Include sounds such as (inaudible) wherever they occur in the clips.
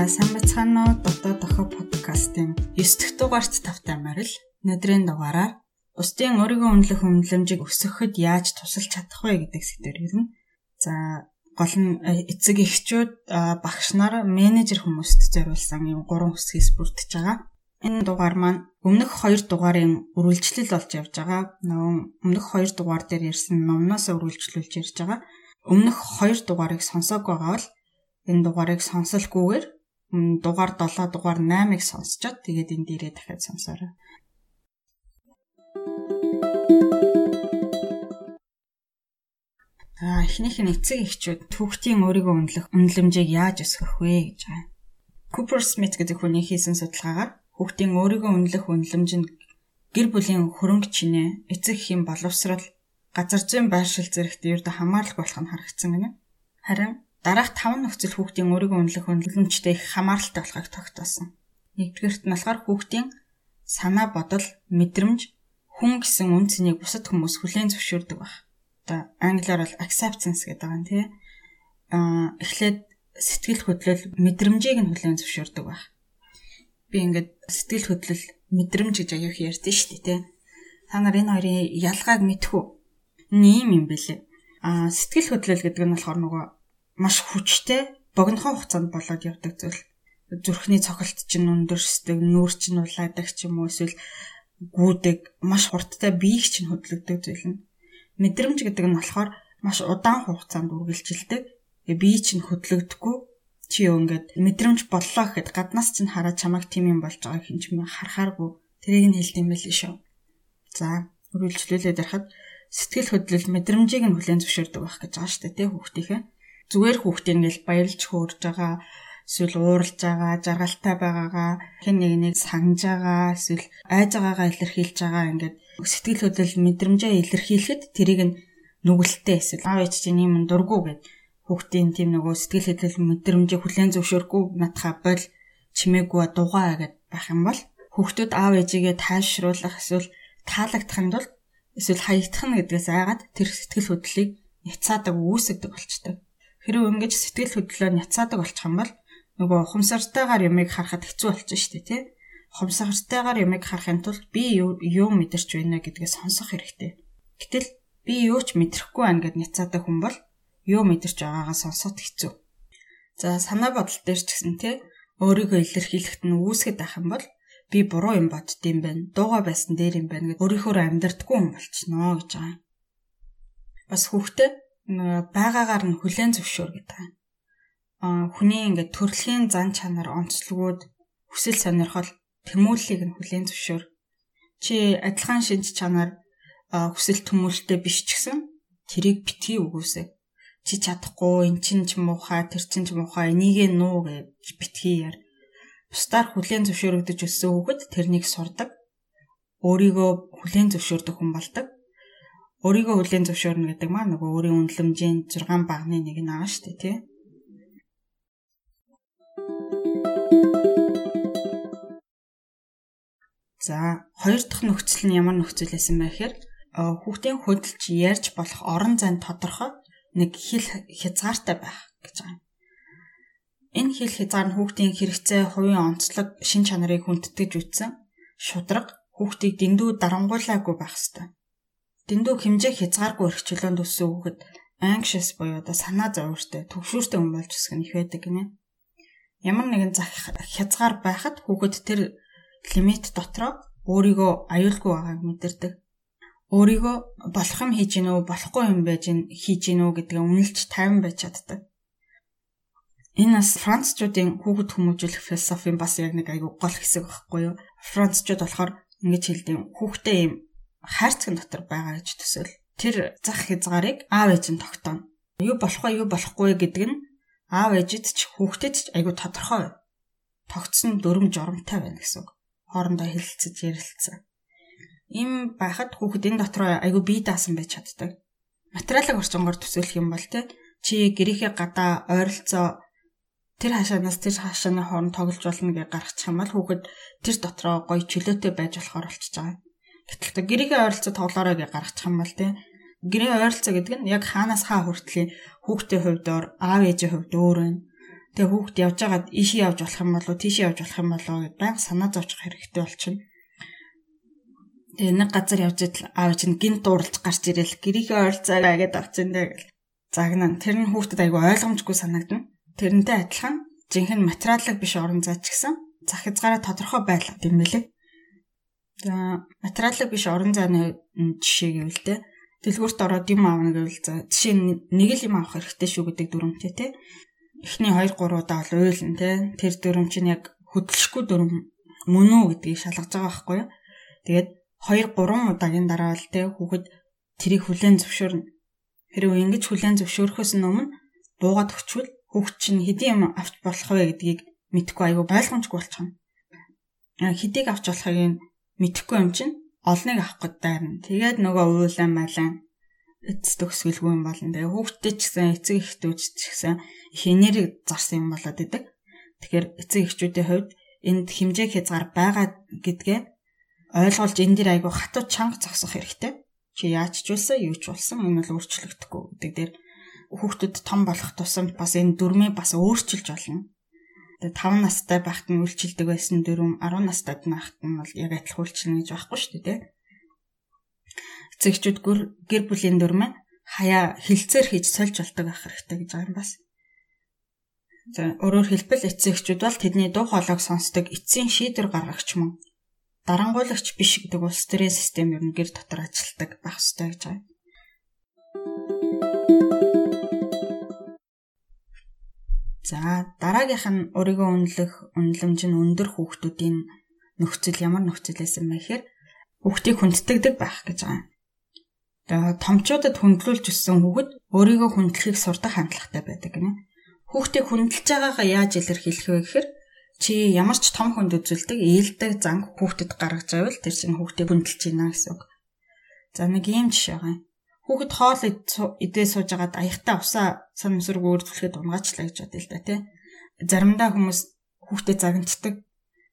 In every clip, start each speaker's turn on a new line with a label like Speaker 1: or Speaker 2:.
Speaker 1: За сайн бацгаана уу дотоод охо подкастын 9 дахь дугаарт тавтай марил. Өнөөдрийн дугаараар бусдын өөрийгөө үнэлэх үнэлэмжийг өсгөхөд яаж тусалж чадах вэ гэдэг сэдвээр ирнэ. За гол нь э, эцэг эхчүүд багш нар менежер хүмүүст зориулсан юм гурван хэсгээс бүрдэж байгаа. Энэ дугаар маань өмнөх хоёр дугаарын үргэлжлэл болж явж байгаа. Нөгөө өмнөх хоёр дугаар дээр ярьсан номноос үргэлжлүүлж ярьж байгаа. Өмнөх хоёр дугаарыг сонсоогүй байгаа бол энэ дугаарыг сонсолгүйгээр дугаар 7 дугаар 8-ыг сонсчод тэгээд энэ дээрээ дахиад сонсоорой. Аа эхнийх нь эцэг эхчүүд түүхтийн өөрийгөө үнэлэх үнэлэмжийг яаж өсгөх вэ гэж байна. Cooper Smith гэдэг хүний хийсэн судалгаагаар хүүхдийн өөрийгөө үнэлэх үнэлэмж нь гэр бүлийн хөрөнгө чинээ, эцэг эхийн боловсрал, газар зүйн байршил зэрэгт ердөө хамаарлах болох нь харагдсан гэнэ. Харин дараах 5 нөхцөл хүүхдийн өөрийгөө үнэлэх үнэлэмжтэй их хамааралтай болохыг тогтоосон. Нэгдүгээрт нь болохоор хүүхдийн санаа бодол, мэдрэмж, хүн гэсэн үн цэнийг бусад хүмүүс хүлээн зөвшөөрдөг баг. Одоо англиар бол acceptance гэдэг байгаа юм тий. Аа эхлээд сэтгэл хөдлөл мэдрэмжийг нь хүлээн зөвшөөрдөг баг. Би ингээд сэтгэл хөдлөл мэдрэмж гэж аяах ярьдэн шүү дээ тий. Та нар энэ хоёрын ялгааг мэдэх үү? Ийм юм бэлээ. Аа сэтгэл хөдлөл гэдэг нь болохоор нөгөө маш хүчтэй богинохон хугацаанд болоод явдаг зүйл. Зүрхний цохилт чинь өндөрсдөг, нүүр чинь улаадаг ч юм уу эсвэл гүдэг, маш хурдтай биеийг чинь хөдлөгдөг зүйл нь. Мэдрэмж гэдэг нь болохоор маш удаан хугацаанд үргэлжилдэг. Бие чинь хөдлөгдөхгүй чи юу ингээд мэдрэмж боллоо гэхэд гаднаас чинь хараад чамайг тийм юм болж байгааг хинч мэн харахааргүй тэрийг нь хэлдэм байл шүү. За, үргэлжлүүлээд ярахад сэтгэл хөдлөл мэдрэмжийг нь хүлээн зөвшөөрдөг байх гэж байгаа шүү дээ, тэ хүүхдийнхээ зүгээр хүүхдээ ингээл баярлж хөөрж байгаа эсвэл ууралж байгаа, жаргалтай байгаагаа хэн нэг нэг сангаж байгаа, эсвэл айж байгаагаа илэрхийлж байгаа ингээд сэтгэл хөдлөл мэдрэмжээ илэрхийлэхэд тэрийг нь нүгэлтээ эсвэл аав ээж чинь юм дургу гэд хүүхдийн тийм нөгөө сэтгэл хөдлөл мэдрэмжээ хүлээн зөвшөөрөхгүй натхаа бол чимээгүй дугаа гэд байх юм бол хүүхдүүд аав ээжигээ тайвшруулах эсвэл таалагдахын тулд эсвэл хаягдах нь гэдгээс айгаад тэр сэтгэл хөдлөлийг няцаадаг үүсгдэг болчтой. Хэрвээ ингэж сэтгэл хөдлөлөө няцаадаг болчих юм бол нөгөө ухамсартайгаар юмыг харахад хэцүү болчих дээ тий. Ухамсартайгаар юмыг харахын тулд би юу мэдэрч байна гэдгээ сонсох хэрэгтэй. Гэтэл би юу ч мэдрэхгүй байна гэд няцаадаг хүн бол юу мэдэрч байгаагаа сонсоход хэцүү. За санаа бодол дээр ч гэсэн тий өөрийгөө илэрхийлэхэд нь үүсгэж байх юм бол би буруу юм боддtiin байна. Дууга байсан дээр юм байна гэд өөрийнхөө амьдрдаггүй юм болчихноо гэж байгаа. Бас хүүхдээ байгаагаар нь хүлээн зөвшөөр гэдэг. Аа хүний ингээд төрөлхийн зан чанар онцлогуд хүсэл сонирхол тэмүүллийг нь хүлээн зөвшөөр. Чи адилхан шинж чанар хүсэл төмөөлөлтэй биш ч гэсэн тэрийг битгий үгүйсэй. Чи чадахгүй, эн чин ч муухай, тэр чин ч муухай, энийгээ нуу гэж битгий яар. Бусдаар хүлээн зөвшөөрөгдөж өссөн хүүхэд тэрнийг сурдаг. Өөрийгөө хүлээн зөвшөөрдөг хүн болдог өөрийгөө хүлээн зөвшөөрнө гэдэг маань нөгөө өөрийн үнэлэмжийн 6 багны нэг нь аа штэ тий. За хоёр дахь нөхцөл нь ямар нөхцөл байсан бэ гэхээр хүүхдийн хөдөлж ярьж болох орон зайн тодорхой нэг хэл хязгаартай байх гэж байгаа юм. Энэ хэл хязгаар нь хүүхдийн хэрэгцээ, хувийн онцлог, шин чанарыг хүндэтгэж үтсэн шудраг хүүхдийг дэндүү дарангуулаагүй байх ёстой дэндүү хэмжээ хязгааргүй өргөчлөөнд өссөн хүүхэд anxious буюу одоо санаа зовёртой, төвшүүртэй хүн болж өсөх нь их байдаг гинэ. Ямар нэгэн зах хязгаар байхад хүүхэд тэр лимит дотроо өөрийгөө аюулгүй байгааг мэдэрдэг. Өөрийгөө болох юм хийж гинөө, болохгүй юм байж хийж гинөө гэдгээ үнэлж тайван байж чаддаг. Энэ бас францчуудын хүүхэд хүмүүжүүлэх философийн бас яг нэг аюу гол хэсэг байхгүй юу? Францчууд болохоор ингэж хэлдэг хүүхдээ юм хайрцаг дотор байгаа гэж төсөөл. Тэр зах хязгаарыг аав ээж нь тогтооно. Юу болох вэ, юу болохгүй гэдэг нь аав ээжэд ч хүүхдэд ч айгүй тодорхой. Тогтсон дүрм журамтай байна гэсэн үг. Хоорондоо хэлэлцэж ярилцсан. Им байхад хүүхэд энэ дотор айгүй бие даасан байж чаддаг. Материалын орчингоор төсөөлөх юм бол те чи гэрийнхээ гадаа ойролцоо тэр хашаанаас тэр хашааны хооронд тоглож болно гэж гаргачих юм бол хүүхэд тэр дотроо гоё чөлөөтэй байж болохоор болчихж байгаа. Гэтэл гэрийн ойролцоо тоглоорой гэж гаргачих юм бол тий. Гэрийн ойролцоо гэдэг нь яг хаанаас хаа хүртлийн хүүхдийн хувьд аав ээжийн хувьд өөр байна. Тэгээ хүүхд явж байгаад ийшээ явж болох юм болоо тийшээ явж болох юм болоо гэд байнга санаа зовчих хэрэгтэй болчихно. Тэгээ нэг газар явж идэл аав чинь гинт дууралж гарч ирэл гэрийнхээ ойролцоогоо гэд авчихсан дээ гэл. Загнаа тэр нь хүүхдэд айгүй ойлгомжгүй санагдана. Тэрнтэй адилхан жинхэнэ материалыг биш орон зай ч гэсэн зах хязгаараа тодорхой байлгад юм билээ. За материалыг биш орон зайны жишээ гэвэл те. Дэлгүүрт ороод юм аавна гэвэл за жишээ нь нэг л юм авах хэрэгтэй шүү гэдэг дүрмтэй те. Эхний 2 3 удаа бол уйлна те. Тэр дүрм чинь яг хөдөлшгүй дүрм мөн үү гэдгийг шалгаж байгаа байхгүй юу? Тэгээд 2 3 удаагийн дараа л те хүүхэд тэрийг хүлэн зөвшөөрнө хэрвээ ингэж хүлэн зөвшөөрөхөөс өмнө буугаад өгчвөл хүүхд чинь хэдийн юм авч болох вэ гэдгийг мэдэхгүй айгүй ойлгомжгүй болчихно. Хэдийг авч болохыг мэдэхгүй юм чинь олныг авах гээд дайрна тэгээд нөгөө уулаа малаа эцэс төгсгөлгүй юм болно. Тэгээ хүүхдтэй ч гэсэн эцэг эхтүүд ч гэсэн их энерги зарсан юм болоод идэг. Тэгэхээр эцэг эхчүүдийн хувьд энд хэмжээ хязгаар байгаа гэдгээ ойлгуулж энэ дэр айгу хатуу чанга зогсох хэрэгтэй. Чи яаж ч үлсэн, юу ч болсон энэ бол өөрчлөгдөхгүй гэдэг дээр хүүхдүүд том болох тусам бас энэ дүрмээ бас өөрчилж болно. Тэгээ 5 настай байхад нь үйлчилдэг байсан дүрм 10 настай байхад нь бол яг адилхан үйлчилнэ гэж байхгүй шүү дээ эцэгчүүд гэр бүлийн дүрмээ хаяа хилцээр хийж сольж болдог байх хэрэгтэй гэж байгаа юм бас. За өөрөөр хэлбэл эцэгчүүд бол тэдний дуу хоолойг сонсдог эцсийн шийдвэр гаргагч мөн дарангуулагч биш гэдэг улс төрийн систем ер нь гэр дотор ажилладаг байх хэрэгтэй гэж байгаа. За дараагийнх нь өөрийгөө үнэлэх үнэлэмж нь өндөр хүүхдүүдийн нөхцөл ямар нөхцөл байсан бэ гэхээр хүүхдийг хүндэтгдэг байх гэж байгаа томчуудад хүндлүүлж өссөн хүүхэд өөрийгөө хүндлэхийг сурдаг хандлагатай байдаг гинэ. Хүүхдийг хүндэлж байгаагаа яаж илэрхийлэх вэ гэхээр чи ямар ч том хүнд үзүүлдэг ээлдэг занг хүүхдэд гаргаж байвал тэр чинь хүүхдийг хүндэлж байна гэсэн үг. За нэг ийм жишээ байгаа юм. Хүүхэд хоол идээ сууж агаад аягтаа усаа санамсрыг өөрчлөхөд унгаачлаа гэж бодъё л да тий. Заримдаа хүмүүс хүүхдэд загнацдаг.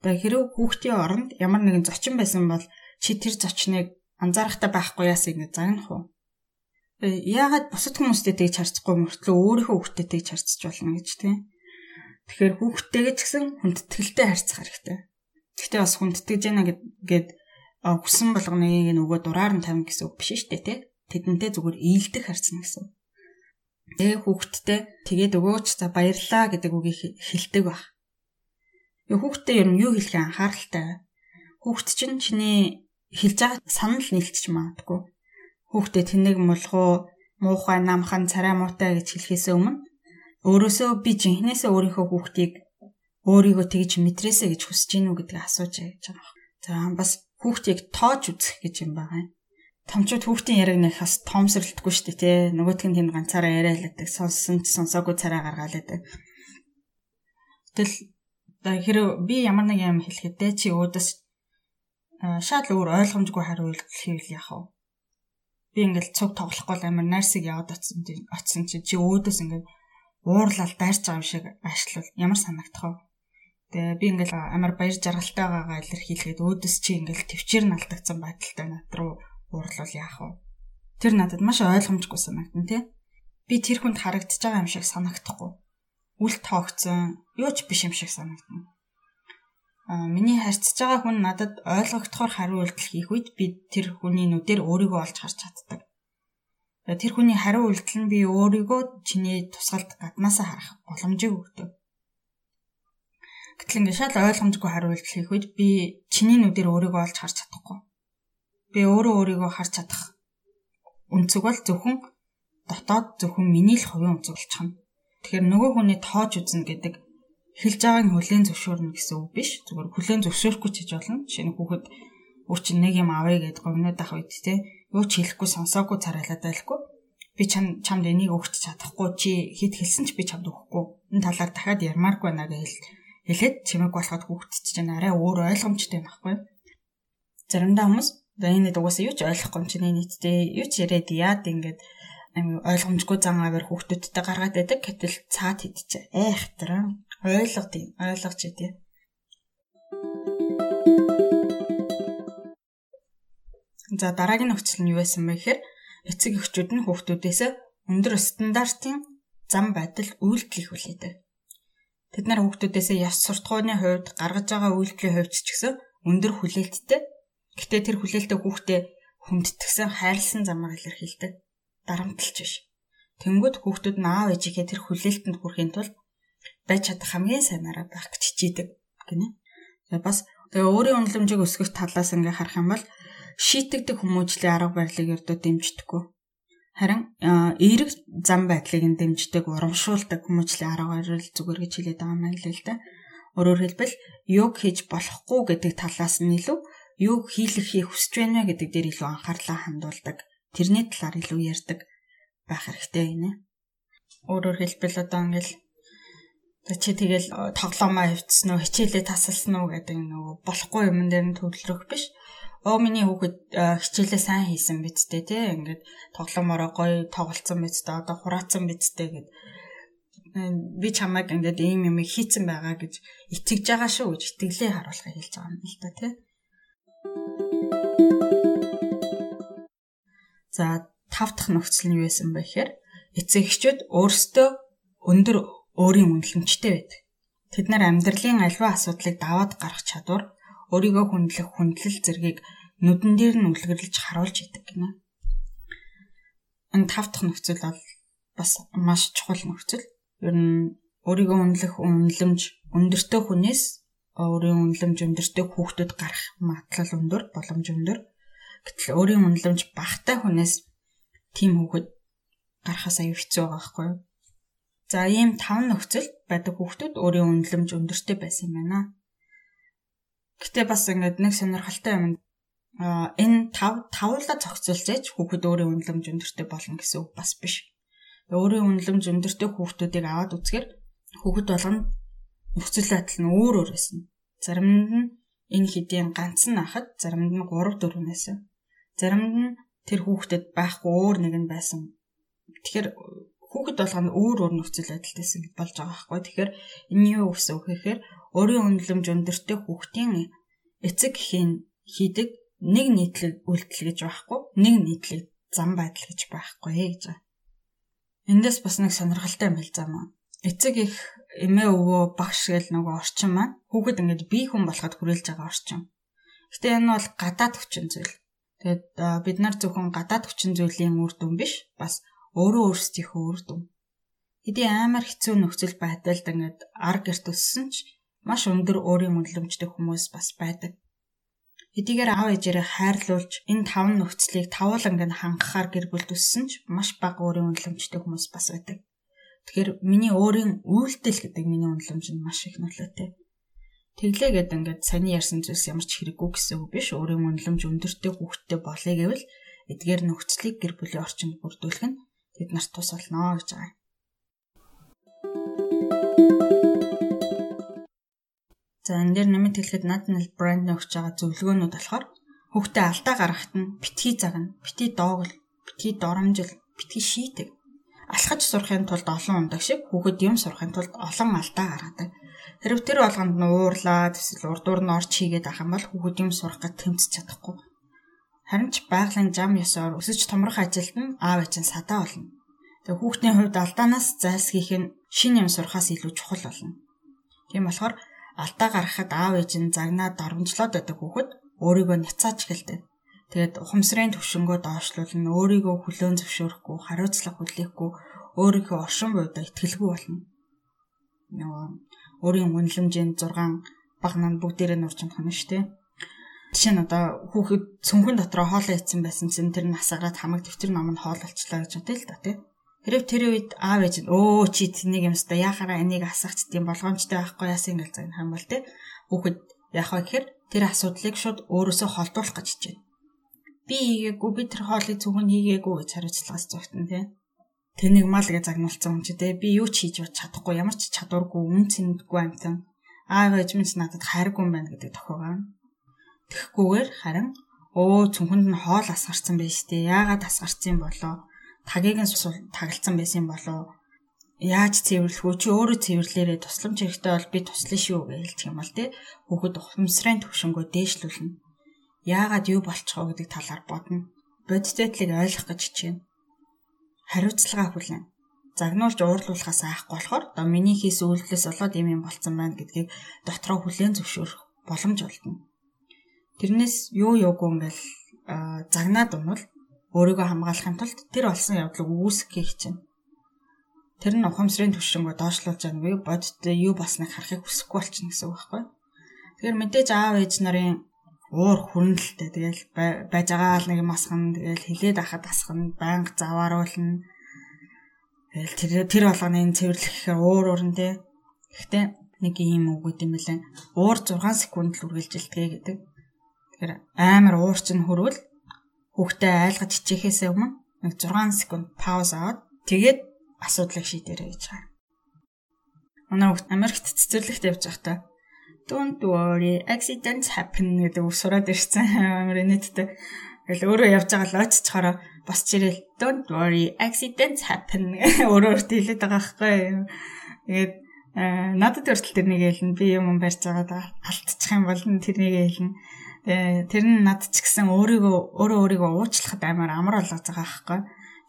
Speaker 1: Тэгээ хэрэг хүүхдийн оронд ямар нэгэн зочин байсан бол чи тэр зочныг анзаарахтай байхгүй яас ингэ загнах уу? Яагаад бусад хүмүүстэй тэгж харцахгүй мөртлөө өөрийнхөө хүүхдэд тэгж харцж болно гэж тийм. Тэгэхээр хүүхдтэйгээ ч гэсэн хүндэтгэлтэй харьцах хэрэгтэй. Гэхдээ бас хүндэтгэж яана гэд хүсэн болгоныг нөгөө дураар нь тавина гэсэн үг биш шүү дээ тий. Тэдэнтэй зүгээр ээлдэх харьцна гэсэн. Тэгээ хүүхдтэй тэгээд өгөөч за баярлаа гэдэг үгийг хэлдэг баг. Хүүхдтэй ер нь юу хэлэх анхааралтай. Хүүхд чинь чиний хэлж байгаа санал нийлчих магадгүй. Хүүхдээ тэнэг мулгуу, муухай намхан царай муутай гэж хэлэхээс өмнө өөрөөсөө би жинхнээсээ өөрийнхөө хүүхдийг өөрийгөө тэгж мэдрээсэ гэж хүсэж гинүү гэдгийг асууж гэж байгаа. За бас хүүхдийг тоож үзэх гэж юм байгаа юм. Томчууд хүүхдийн яриг нэг бас тоомсорлтгүй шүү дээ тий. Нөгөөтг нь тэнд ганцаараа яриалаадаг, сонсон ч сонсоогүй царай гаргаалаадаг. Тэгэл хэрэг би ямар нэг юм хэлэхэд те чи өөдөөс шал өөр ойлгомжгүй хариулт хийвэл яах вэ? Би ингээл цуг тоглохгүй амар найрсыг яваад очсон тийм очсон чи чи өөдөөс ингээд уурлал дайрч байгаа юм шиг ашлал ямар санагдах вэ? Тэгээ би ингээл амар баяр жаргалтай байгаагаа илэрхийлэхэд өөдөөс чи ингээл төвчээр нь алдагдсан байдалтай над руу уурлал яах вэ? Тэр надад маш ойлгомжгүй санагдана тий. Би тэр хүнд харагдаж байгаа юм шиг санагдахгүй. Үл тоогцсон, юу ч биш юм шиг санагдана миний харьцаж байгаа хүн надад ойлгогдохоор хариу үйлдэл хийх үед би тэр хүний нүдээр өөрийгөө олж харж чаддаг. Тэр хүний хариу үйлдэл нь би өөрийгөө чиний тусгалд гаднаасаа харах боломжийг өгдөг. Гэтэл ингээд шал ойлгомжгүй хариу үйлдэл хийх үед би чиний нүдээр өөрийгөө олж харж чадахгүй. Би өөрөө өөрийгөө харж чадах өнцөг бол зөвхөн дотоод зөвхөн миний л хувийн өнцөг болчихно. Тэгэхээр нөгөө хүний тоож үзнэ гэдэг хэлж байгааг нь хүлээн зөвшөөрнө гэсэн үг биш. Зүгээр хүлээн зөвшөөрөхгүй ч гэж болно. Шинэ хүүхэд өө чи нэг юм авъя гэдээ говнод ах үед те юу ч хэлэхгүй сонсоогүй царайлаад байлгүй. Би чам чамд энийг өгч чадахгүй чи хэд хэлсэн ч би чамд өгөхгүй. Энэ талаар дахиад ярмааргүй байна гэж хэлээд чимэг болоход хүүхэд чинь арай өөр ойлгомжтой байхгүй. Заримдаа хүмүүс энэ дугаас юу ч ойлгохгүй юм чинь нийтдээ юу ч яриад яад ингээд ойлгомжгүй зан аваар хүүхдүүдтэй гаргаад байдаг. Гэтэл цаад хийдэж айхтраа ойлгодیں۔ Ойлгож идэ. За дараагийн нөхцөл нь юу байсан бэ гэхээр эцэг эхчүүд нь хүүхдүүдээс өндөр стандартын зам байдал үйлдэл хүлээдэг. Тэд нар хүүхдүүдээсээ яс суртахууны хувьд гаргаж байгаа үйлдэлийн хувьд ч гэсэн өндөр хүлээлттэй. Гэтэ тэр хүлээлттэй хүүхдээ хүндэтгсэн хайрлсан замаар илэрхийлдэг. Дарамтлж биш. Тэнгүүд хүүхдүүд нь аав ээжийнхээ тэр хүлээлтэнд хүрэхийн тулд байж чадах хамгийн сайнараа байх гэж хичээдэг гинэ. Тэгээ бас тэгээ өөрийн үнэлэмжийг өсгөх талаас ингээ харах юм бол шийтгдэг хүмүүжлийн арга барилыг ердөө дэмждэггүй. Харин эерэг зам байдлыг нь дэмждэг, урамшуулдаг хүмүүжлийн арга барил зүгээр гэж хэлээд байгаа юм л л да. Өөрөөр хэлбэл юг хийж болохгүй гэдэг талаас нь илүү юг хийлгэхийг хүсэж байна гэдэг дээр илүү анхаарлаа хандуулдаг. Тэрний талаар илүү ярьдаг байх хэрэгтэй гинэ. Өөрөөр хэлбэл одоо ингээл чи тэгэл тоглоомоо хөвцсөн үү, хичээлээ тасалсан уу гэдэг нөгөө болохгүй юм дээр нь төвлөрөх биш. Оо миний хүүхэд хичээлээ сайн хийсэн бидтэй тий ингээд тоглоомороо гоё тоглолцсон бидтэй одоо хураацсан бидтэй гэд би чамайг ингээд ийм юм хийцэн байгаа гэж итгэж байгаа шүү гэж итгэлээ харуулахыг хэлж байгаа юм л да тий. За тав дахь нөхцөл нь юу байсан бэ гэхээр эцэгчүүд өөрсдөө өндөр өөрийн үнэлэмжтэй байдаг. Тэд нар амьдралын альва асуудлыг даваад гарах чадвар, өөрийгөө хүндлэх хүндлэл зэргийг нүдэн дээр нь үлгэрлэж харуулж идэг гинэ. Энэ тав дахь нөхцөл бол бас маш чухал нөхцөл. Ер нь өөрийгөө үнэлэх үнэлэмж өндөртэй хүнээс өөрийн үнэлэмж өндөртэй хүүхдүүд гарах магадлал өндөр, боломж өндөр. Гэтэл өөрийн үнэлэмж багтай хүнээс тийм хүүхэд гарахаас аюу хэцүү байгаа байхгүй юу? За ийм таван нөхцөл байдаг хүүхдүүд өөрийн үнэлэмж өндөртэй байсан юм байна. Гэтэ бас ингээд нэг сонирхолтой юм. А энэ тав тавлаа зохицуулж хүүхэд өөрийн үнэлэмж өндөртэй болно гэсэн үг бас биш. Өөрийн үнэлэмж өндөртэй хүүхдүүдийг аваад үзэхэр хүүхэд болгоно нөхцөл байдал нь өөр өөр байсан. Заримд нь энэ хэдийн ганц нь ахад, заримд нь 3 4 нэсэн. Заримд нь тэр хүүхдэд байхгүй өөр нэг нь байсан. Тэгэхээр хүүхэд болгоно өөр өөр нөхцөл байдалтайсэн гэж болж байгаа байхгүй. Тэгэхээр энэ юу гэсэн үг гэхээр өөрийн үнэлэмж өндөртэй хүүхдийн эцэг эхийн хийдэг нэг нийтлэг үйлдэл гэж байхгүй. Нэг нийтлэг зам байдал гэж байхгүй гэж байна. Эндээс бас нэг сонирхолтой юм хэл замаа. Эцэг их эмээ өвөө багш гэл нөгөө орчин маань хүүхэд ингээд бие хүн болоход хүрээлж байгаа орчин. Гэтэ энэ бол гадаад хүчин зүйл. Тэгээд бид нар зөвхөн гадаад хүчин зүйлийн үр дүн биш бас өөрөө өөрсдийнхөө үр дүн. Хэдий амар хэцүү нөхцөл байдалд ингээд ар гэрт өссөн ч маш өндөр өөрийн үнэлэмжтэй хүмүүс бас байдаг. Хэдийгээр аав ээжээрээ хайрлуулж энэ таван нөхцөлийг тавуулан ингээд хангахаар гэр бүлд өссөн ч маш бага өөрийн үнэлэмжтэй хүмүүс бас байдаг. Тэгэхээр миний өөрийн үйлдэл гэдэг миний үнэлэмж нь маш их нөлөөтэй. Тэглээ гэдэг ингээд саний ярьсан зүйлс ямар ч хэрэггүй гэсэн үг биш. Өөрийн үнэлэмж өндөртэй хүүхдтэй болъё гэвэл эдгээр нөхцөлийг гэр бүлийн орчинд бүрдүүлэх нь тэд нарт тус болно гэж байгаа. За энэ дээр нэмэт хэлэхэд National Brand өгч байгаа зөвлөгөөнүүд болохоор хүүхдээ алдаа гаргахад нь битгий загна, битгий доогл, битгий доромжил, битгий шийтэг. Алхаж сурахын тулд олон ундаг шиг хүүхэд юм сурахын тулд олон алдаа гаргадаг. Хэрв тэр болгонд нь уурлаад эсвэл урдуур нь орч хийгээд ах юм бол хүүхэд юм сурах гэж тэмцэж чадахгүй. Харин ч байгалийн зам ёсоор өсөж томрох ажилд нь аав ээж нь садаа болно. Тэгээ хүүхдийн хувьд алдаанаас зайлсхийх нь шинэ юм сурахаас илүү чухал болно. Тийм болохоор алдаа гаргахад аав ээж нь загнаад доромжлоод байдаг хүүхэд өөрийгөө няцааж эхэлдэг. Тэгээд ухамсарын төвшөнгөө доошлуулна, өөрийгөө хүлээн зөвшөөрөхгүй, хариуцлага хүлээхгүй, өөрийнхөө оршин буйдаа итгэлгүй болно. Нөгөө өөрийн үнэлэмжийн 6 багнаа бүгдээрээ нурж амхан шүү дээ. Жишээ нь одоо хүүхэд цүнхэн дотроо хоолоо идсэн байсан чинь тэр нь асаагаад хамаг дэвтэр ном нь хоол болчлаа гэж бодъё л да тий. Хэрэг тэр үед аав ээж нь өө чи тэнийг юмста яхаараа энийг асахч тийм болгоомжтой байхгүй яасан загнах юм бол тий. Хүүхэд яах вэ гэхээр тэр асуудлыг шууд өөрөөсөө холдуулах гэж хичээнэ. Би хийгээгүй би тэр хоолыг зөвхөн хийгээгүй гэж хариуцлагаас зогтно тий. Тэнийг мал гэж загнуулсан хүн чи тий. Би юу ч хийж чадахгүй ямар ч чадваргүй үн цэндгүй амтан аав ээж минь надад хайргүй юм байна гэдэг тохиогоо Тэгэхгүйгээр харин өө цүнхэнд нь хоол асгарсан байж тээ. Яагаад асгарсан болоо? Тагийг нь тагалцсан байсан болоо? Яаж цэвэрлэх вэ? Чи өөрөө цэвэрлээрээ тусламж хэрэгтэй бол би туслана шүү гэж юм бол тий. Хүүхэд ухамсарын төвшөнгөө дээшлүүлнэ. Яагаад юу болчихоо гэдэг талаар бодно. Бодитойтлыг ойлгох гэж хичээнэ. Хариуцлага хүлээн. загнуулж уурлуулахаас айхгүй болохоор одоо миний хийсэн үйлдэлээс болоод юм юм болцсон байна гэдгийг дотроо хүлээн зөвшөөрөх боломж олдно. Тэрнээс юу юугүй ингээл загнаад унвал өөрийгөө хамгаалахын тулд тэр олсон явдлыг үүсгэх чинь. Тэр нь ухамсарын түвшингөө доошлуулж байгаа нэг бодит юу болсныг харахыг хүсэхгүй болчихно гэсэн үг байхгүй. Тэгэхээр мэдээж аав ээж нарын уур хүнэлттэй тэгэл байж байгаа л нэг масхан тэгэл хилээд ахад асхна байнга завааруулна. Тэгэл тэр тэр болгоны энэ цэвэрлэхээр уур уурн тэ гэхдээ нэг юм үг гэдэм билээ. Уур 6 секунд л үргэлжилдэг гэдэг. Тэгэхээр амар уур чинь хөрвөл хүүхдээ айлгаж хичээхээсээ өмнө нэг 6 секунд пауз аваад тэгээд асуудлыг шийдэрэй гэж байгаа. Манай хүүхд Америкт цэцэрлэгт явж байхдаа Don't worry, accidents happen гэдэг үг сураад ирсэн (laughs) амар нийтдээ. Тэгэл өөрөө явж байгаа л очичхороо босч ирэл don't worry, accidents happen (laughs) өөрөө өөртөө хэлээд байгаа байхгүй. Тэгээд э, надад хүртэл тэрнийг хэлнэ. Би юм барьж байгаа алдчих юм бол тэрнийг хэлнэ. Тэр нь над ч гэсэн өөрийгөө өөрөө өөрийгөө уучлахад амар амар болгож байгаа байхгүй.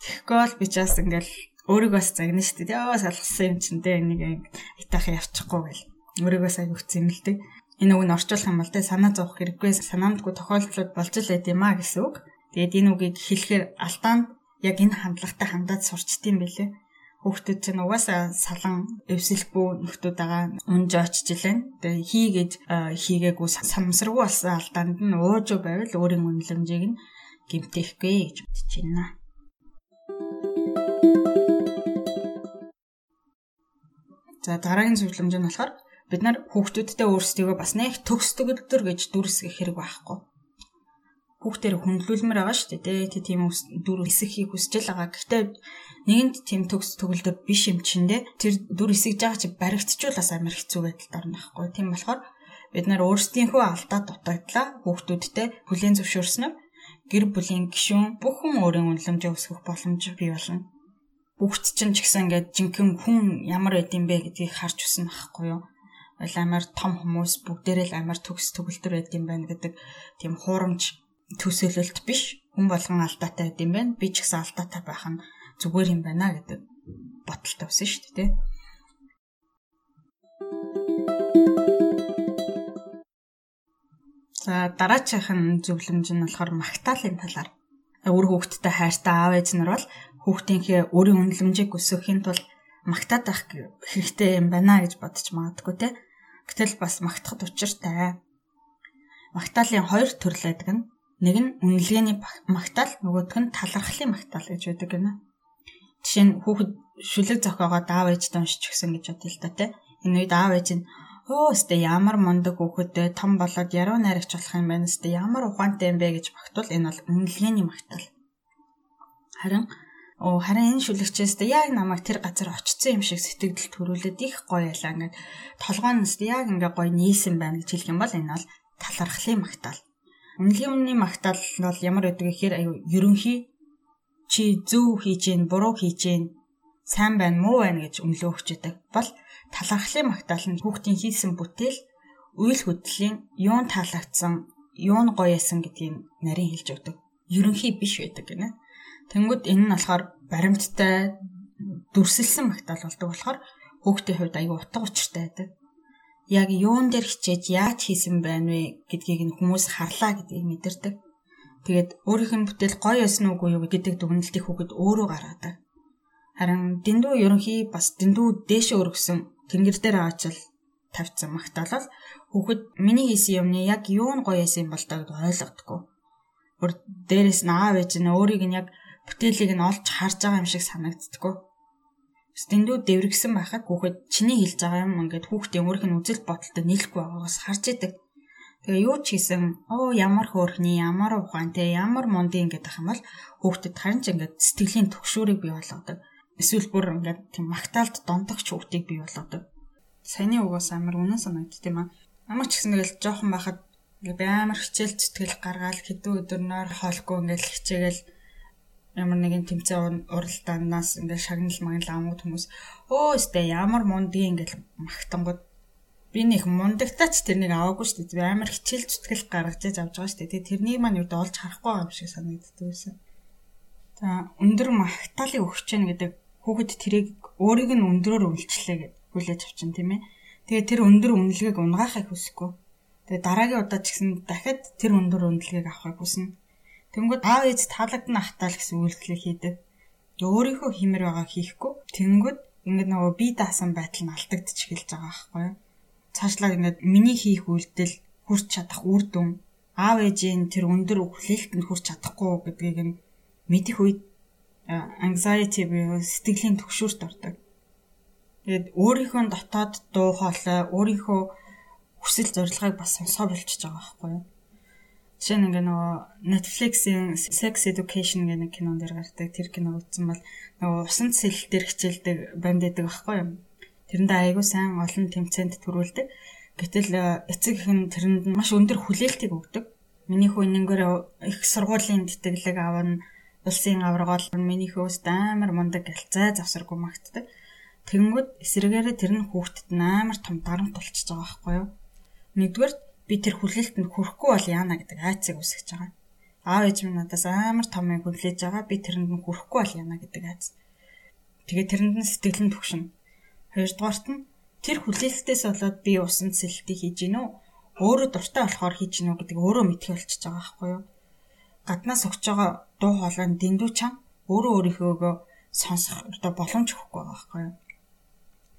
Speaker 1: Тэгэхгүй бол би ч бас ингээл өөрийгөө загнаа шүү дээ. Яа салгасан юм чинь дээ энийг итах явчихгүй гэл өөрийгөө сайн л дээ. Энэ үг нь орчуулах юм бол тэ санаа зовох хэрэггүй санаандгүй тохиолдлууд болж л байд юм а гэсэн үг. Тэгээд энэ үгийг хэлэхээр алдаанд яг энэ хандлагатай хандаад сурчдсан байлээ. Хүүхдүүд чинь угаасаа салан эвсэлгүй нөхдүүд байгаа унж очиж илэн. Тэгээ хийгээд хийгээгүй самсаргүй болсон алдаанд нь ууж байвал өөрийн үнэлэмжийг нь гэмтээхгүй гэж бодож байна. За дараагийн зөвлөмж нь болохоор бид нар хүүхдүүдтэй өөрсдийгөө бас нэг төгсдөг өдөр гэж дүрсгэх хэрэг байхгүй. Хүүхдээр хүндлүүлмээр байгаа шүү дээ. Тэ тийм дүр хэсэг хийх хүсэж байгаа. Гэхдээ нэгэнд тийм төгс төгөлдөр биш юм чиндээ тэр дүр хэсэгж байгаа чи баригдчихвал амар хэцүү байдалд орно байхгүй. Тийм болохоор бид нар өөрсдийнхөө алдаа дутагдлаа хүүхдүүдтэй хүлээн зөвшөөрснөөр гэр бүлийн гишүүн бүхэн өөрийн үнэлэмжээ өсгөх боломж бий болно. Бүгд чинь ч гэсэн ингээд жинхэнэ хүн ямар байд юм бэ гэдгийг харж өснө байхгүй юу? Амар том хүмүүс бүгдээрээ л амар төгс төгөлтөр байд юм байна гэдэг тийм хуурамч төсөөлөлт биш хүн болгон алдаатай байд юм байна би ч гэсэн алдаатай байх нь зүгээр юм байна гэдэг боталтай өсөн шүү дээ За дараачихын зөвлөмж нь болохоор магтаалын талаар. Өөр хүүхдтэй хайртай аав ээж нар бол хүүхдийнхээ өөрийн үнэлэмжийг өсгөхийн тулд магтаад байх хэрэгтэй юм байна гэж бодож магадгүй те. Гэтэл бас магтахад учиртай. Магтаалын хоёр төрөл байдаг нь нэг нь үнэлгээний магтаал, нөгөөх нь талархлын магтаал гэж байдаг гэнэ. Жишээ нь хүүхэд шүлэг зохиогоо даав ээжтэй уншиж гисэн гэж бодъё л да тий. Энэ үед аав ээж нь Оо өстө ямар мундаг хүүхэдтэй том болоод яруу найрагч болох юм байна өстө ямар ухаантай юм бэ гэж багтвал энэ бол үнэлгээний магтаал. Харин Оо харин энэ шүлэгчээс яг намайг тэр газар очсон юм шиг сэтгэл төрүүлээд их гоё ялаа ингээд толгооноос яг ингээ гоё нийсэн байна гэж хэлэх юм бол энэ бол талархлын магтаал. Үнэлгээний магтаал бол ямар байдаг гэхээр аюу ерөнхий чи зөв хийж гин буруу хийж гин сайн байна муу байна гэж үнэлөө өгч идэг бол талархлын магтаал нь хүүхдийн хийсэн бүтээл үйл хөдлөлийн юун таалагдсан юун гоё ясан гэдгийг нарийн хэлж өгдөг. Ерөнхий биш байдаг гинэ. Тэнгүүд энэ нь болохоор баримттай дүрсэлсэн магтаал болдог болохоор хүүхдийн хувьд аюу утга учиртай байдаг. Яг юун дээр хичээж яаж хийсэн байна вэ гэдгийг нь хүмүүс харлаа гэдгийг мэдэрдэг. Тэгээд өөрийнх нь бүтээл гоё байсан уугүй юу гэдэг дүгнэлтийг хүүхэд өөрөө гаргадаг. Харин дэндүү ерөнхий бас дэндүү дээшээ өргөсөн тэнгэр дээр аачил тавьсан магтаалал хүүхэд миний хийсэн юмны яг юу нь гоё байсан юм бол та гэдээ ойлгодоггүй. Гур дээрэс нь аав ээж нь өөрийг нь яг бүтээлийг нь олж харж байгаа юм шиг санагддггүй. Стэндүү дэврэгсэн байхад хүүхэд чиний хэлж байгаа юм ингээд хүүхдийн өөрийнх нь үзэл бодолтой нийлэхгүй байгаагаас харж идэг. Тэгээ юу ч хийсэн оо ямар хөөрхний ямар ухаантай ямар мундын ингээд ах юм бол хүүхдэд харин ч ингээд сэтгэлийн төгшөөрийг бий болгодог. Эсвэл бүр ингээд тийм магтаалд дондогч хүүхдийг бий болгодог. Саяны угаас амар үнэн санагдд юм аа. Амар ч гэсэн тэгэл жоохон байхад ингээд амар хичээл зүтгэл гаргаал хэдэн өдөр нойр хоолгүй ингээд хичээгээл ямар нэгэн тэмцээн уралдаанаас ингээд шагнал магнал амууд хүмүүс өө өстэй ямар мундгийн ингээд магтангууд би нэг мундагтаач тэрнийг аваагүй шүү дээ. Амар хичээл зүтгэл гаргаж авч байгаа шүү дээ. Тэрнийг маань юу олж харахгүй юм шиг санагддаг байсан. За өндөр магтаалыг өгч яах гэдэг хүүхэд тэрийг өөрийг нь өндрөөр өмлчлээ гэж хүлээж авчин тийм ээ. Тэгээ тэр өндөр үнэлгээг унгаахыг хүсэхгүй. Тэгээ дараагийн удаа ч гэсэн дахиад тэр өндөр үнэлгээг авахыг хүснэ. Тэнгүүд аав ээж таалагдана ахтаал гэсэн үйлдэлийг хийдэг. Өөрийнхөө химэр байгаа хийхгүй. Тэнгүүд ингээд нөгөө бие даасан байтал нь алдагдчих эхэлж байгаа байхгүй юу? Цаашлаад ингээд миний хийх үйлдэл хүрч чадах үр дүн аав ээжийн тэр өндөр хүлээлтэнд хүрч чадахгүй гэдгийг нь мэдэх үед anxiety буюу сэтгэлийн төгшөөрт ордог. Тэгээд өөрийнхөө дотоод дуу хоолой, өөрийнхөө хүсэл зорилгыг бас сонсоо болчихж байгаа байхгүй юу? Жишээ нь ингээ нөгөө Netflix-ийн Sex Education гэх нэг кинон дээр гардаг тэр кино үзсэн бол нөгөө усан цэл дээр хичээлдэг банд байдаг байхгүй юу? Тэрэндээ айгүй сайн олон тэмцээнд төрүүлдэг. Гэтэл э, эцэг их нь тэрэнд маш өндөр хүлээлтийг өгдөг. Миний хүү энэгээр их сургуулийн тэтгэлэг авна, улсын аврагал миний хөөс амар мундаг гэлцээ завсаргүй магтдаг. Тэнгүүд эсрэгээрээ тэр нь хүүхдэд амар том дарамт болчихж байгаа байхгүй юу? Нэгдүгээр би тэр хүлээлтэнд хүрэхгүй бол яана гэдэг айцыг үсгэж байгаа. Аав ээж минь надаас амар том юм хүлээж байгаа. Би тэрэнд нь хүрэхгүй бол яана гэдэг айц. Тэгээ тэрэнд нь сэтгэлэн төгшин. Хоёрдугаарт нь тэр хүлээлтээс болоод би усан цэлтийг хийж гинөө өөрөө дуртай болохоор хийж гинөө гэдэг өөрөө мэдхий болчихж байгаа байхгүй юу гаднаас өгч байгаа дуу хоолой нь дэндүү чам өөрөө өөрийнхөөгөө сонсох одоо боломж өгөхгүй байгаа байхгүй юу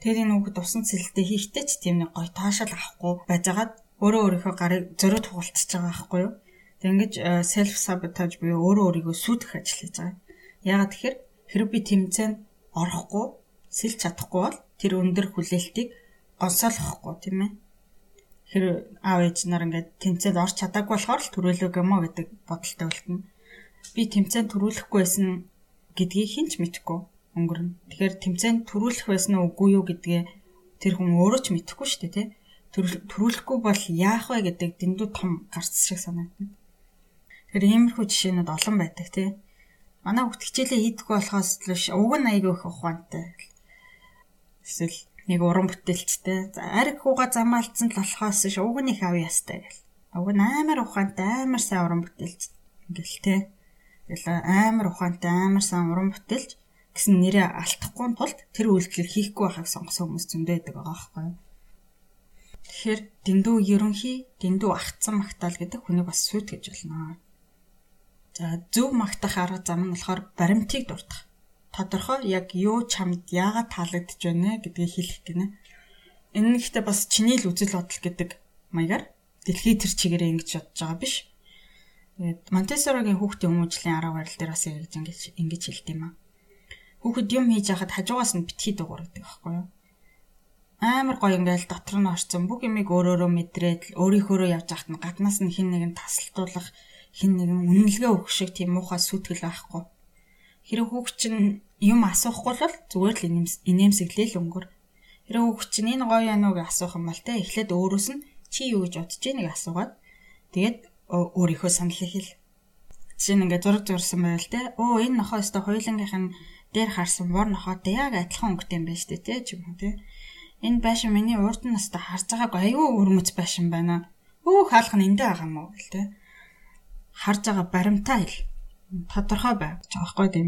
Speaker 1: тэр энэ хүүхэд усан цэлтэй хийхдээ ч тийм нэг гой таашаал авахгүй байжгаад өөрөө өөрийнхөө гарыг зөрөө тугуулчихж байгаа байхгүй юу тэг ингэж self sabotage буюу өөрөө өөрийгөө сүйдэх ажил хийж байгаа ягаад тэгэхээр хэрэг би тэмцээнд орохгүй сэлж чадахгүй бол тэр өндөр хүлээлтийг гонсоолохгүй тийм ээ. Тэр аав ээж нар ингээд тэмцээнд орч чадаагүй болохоор л төрөлөг юм уу гэдэг бодолтой үлдэнэ. Би тэмцээнд төрүүлэхгүй байсан гэдгийг хинч мэдэхгүй өнгөрнө. Тэгэхээр тэмцээнд төрүүлэх байсан уу үгүй юу гэдгээ тэр хүн өөрөө ч мэдэхгүй шүү дээ тий. Төрүүлэхгүй бол яах вэ гэдэг дэндүү том гарц шиг санагдана. Тэгэхээр иймэрхүү жишээнүүд олон байдаг тий. Манай хүүхд хичээлээ хийдэггүй болохоос л уг нь аягүй их ухаантай эсвэл нэг уран бүтээлчтэй. За ариг хууга замаалцсан л болохоос ш уг нь их авь ястай гэл. Уг нь амар ухаантай, амар сайн уран бүтээлч ингээл те. Тэгэл амар ухаантай, амар сайн уран бүтээлч гэсэн нэрээ алдахгүй тулд тэр үйлдэлийг хийхгүй байхыг сонгосон хүмүүс зөндөө байдаг байгаа байхгүй юу? Тэгэхээр дэндүү ерөнхий, дэндүү агцсан магтаал гэдэг хүнийг бас сүйт гэж болно. За зөв магтах арга зам нь болохоор баримтыг дуртах тодорхой яг юу чамд яагаад таалагдж байна гэдгийг хэлэх гинэ. Энэ нь ихтэй бас чиний л үзэл бодол гэдэг маягаар дэлхий тэр чигээрээ ингэж бодож байгаа биш. Тэгээд Монтессорогийн хүүхдийн хүмүүжлийн арга барил дээр бас ингэж ингэж ингэж хэлд юм аа. Хүүхэд юм хийж яхад хажуугаас нь битгий гэдэг байхгүй юу? Амар гоё ингээл дотор нь орцсон бүх юмыг өөрөөрөө мэдрээд өөрийнхөөрөө явж ахт нь гаднаас нь хин нэгэн тасалтуулах хин нэгэн үнэлгээ өгөх шиг тийм муухай сүтгэл байхгүй Хэрэв хүүхд чинь юм асуухгүй бол зүгээр л инээмсэглээл өнгөр. Хэрэв хүүхд чинь энэ гоё яана уу гэж асуух юм бол те эхлээд өөрөөс нь чи юу гэж бодож байгааг асуугаад тэгээд өөрийнхөө санал хэл. Жишээ нь ингээд зураг зурсан байвал те оо энэ нохоо өстө хоёулангийнх нь дээр харсан бор нохоотой яг адилхан өнгөтэй юм байна шүү дээ те ч юм уу те. Энэ байшин миний урд өстө харж байгааг аюу өрмөц байшин байна. Өөх хаалх нь эндээ байгаа юм уу гэл те. Харж байгаа баримтаа хэл тодорхой байх жоохгүй тийм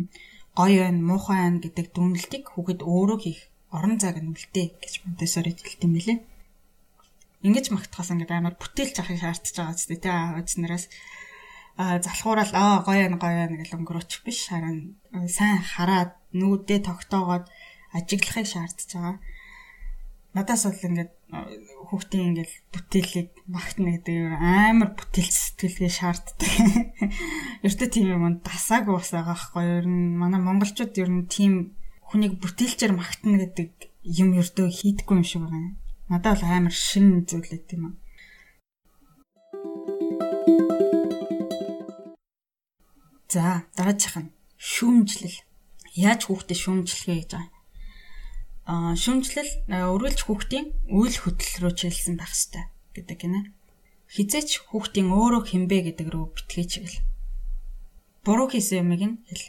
Speaker 1: гоё байна, муухай байна гэдэг дүнэлтийг хүүхэд өөрөө хийх орон нь үлдээ гэж Монтессори хэлт юм билээ. Ингиж магтахаас ингээд амар бүтээлч авахыг шаардж байгаа ч тийм аавч нараас а залхуурал аа гоё байна гоё байна гэл өнгөрөөчих биш харин сайн хараад нүүдээ тогтоогоод ажиглахыг шаардж байгаа. Надаас бол ингээд хүүхдийн ингээл бүтээлийг магтна гэдэг амар бүтээл сэтгэлгээ шаарддаг. (laughs) Ердөө тийм юм байгаа байхгүй юу? Ер нь манай монголчууд ер нь тийм хүнийг бүтээлчээр магтна гэдэг юм ердөө хийдэггүй юм шиг байна. Надад бол амар шин зүйл ээ тийм үү. За дараачих нь шүүмжлэл. Яаж хүүхдэд шүүмжлэхээ гэж байгаа шүмжлэл өрөөлж хүүхдийн үйл хөдлөл рүү чиглэсэн байх ёстой гэдэг гинэ. Хизээч хүүхдийн өөрөө хинбэ гэдэг рүү битгий чиглэл. Буруу хийсэн юмыг нь хэл.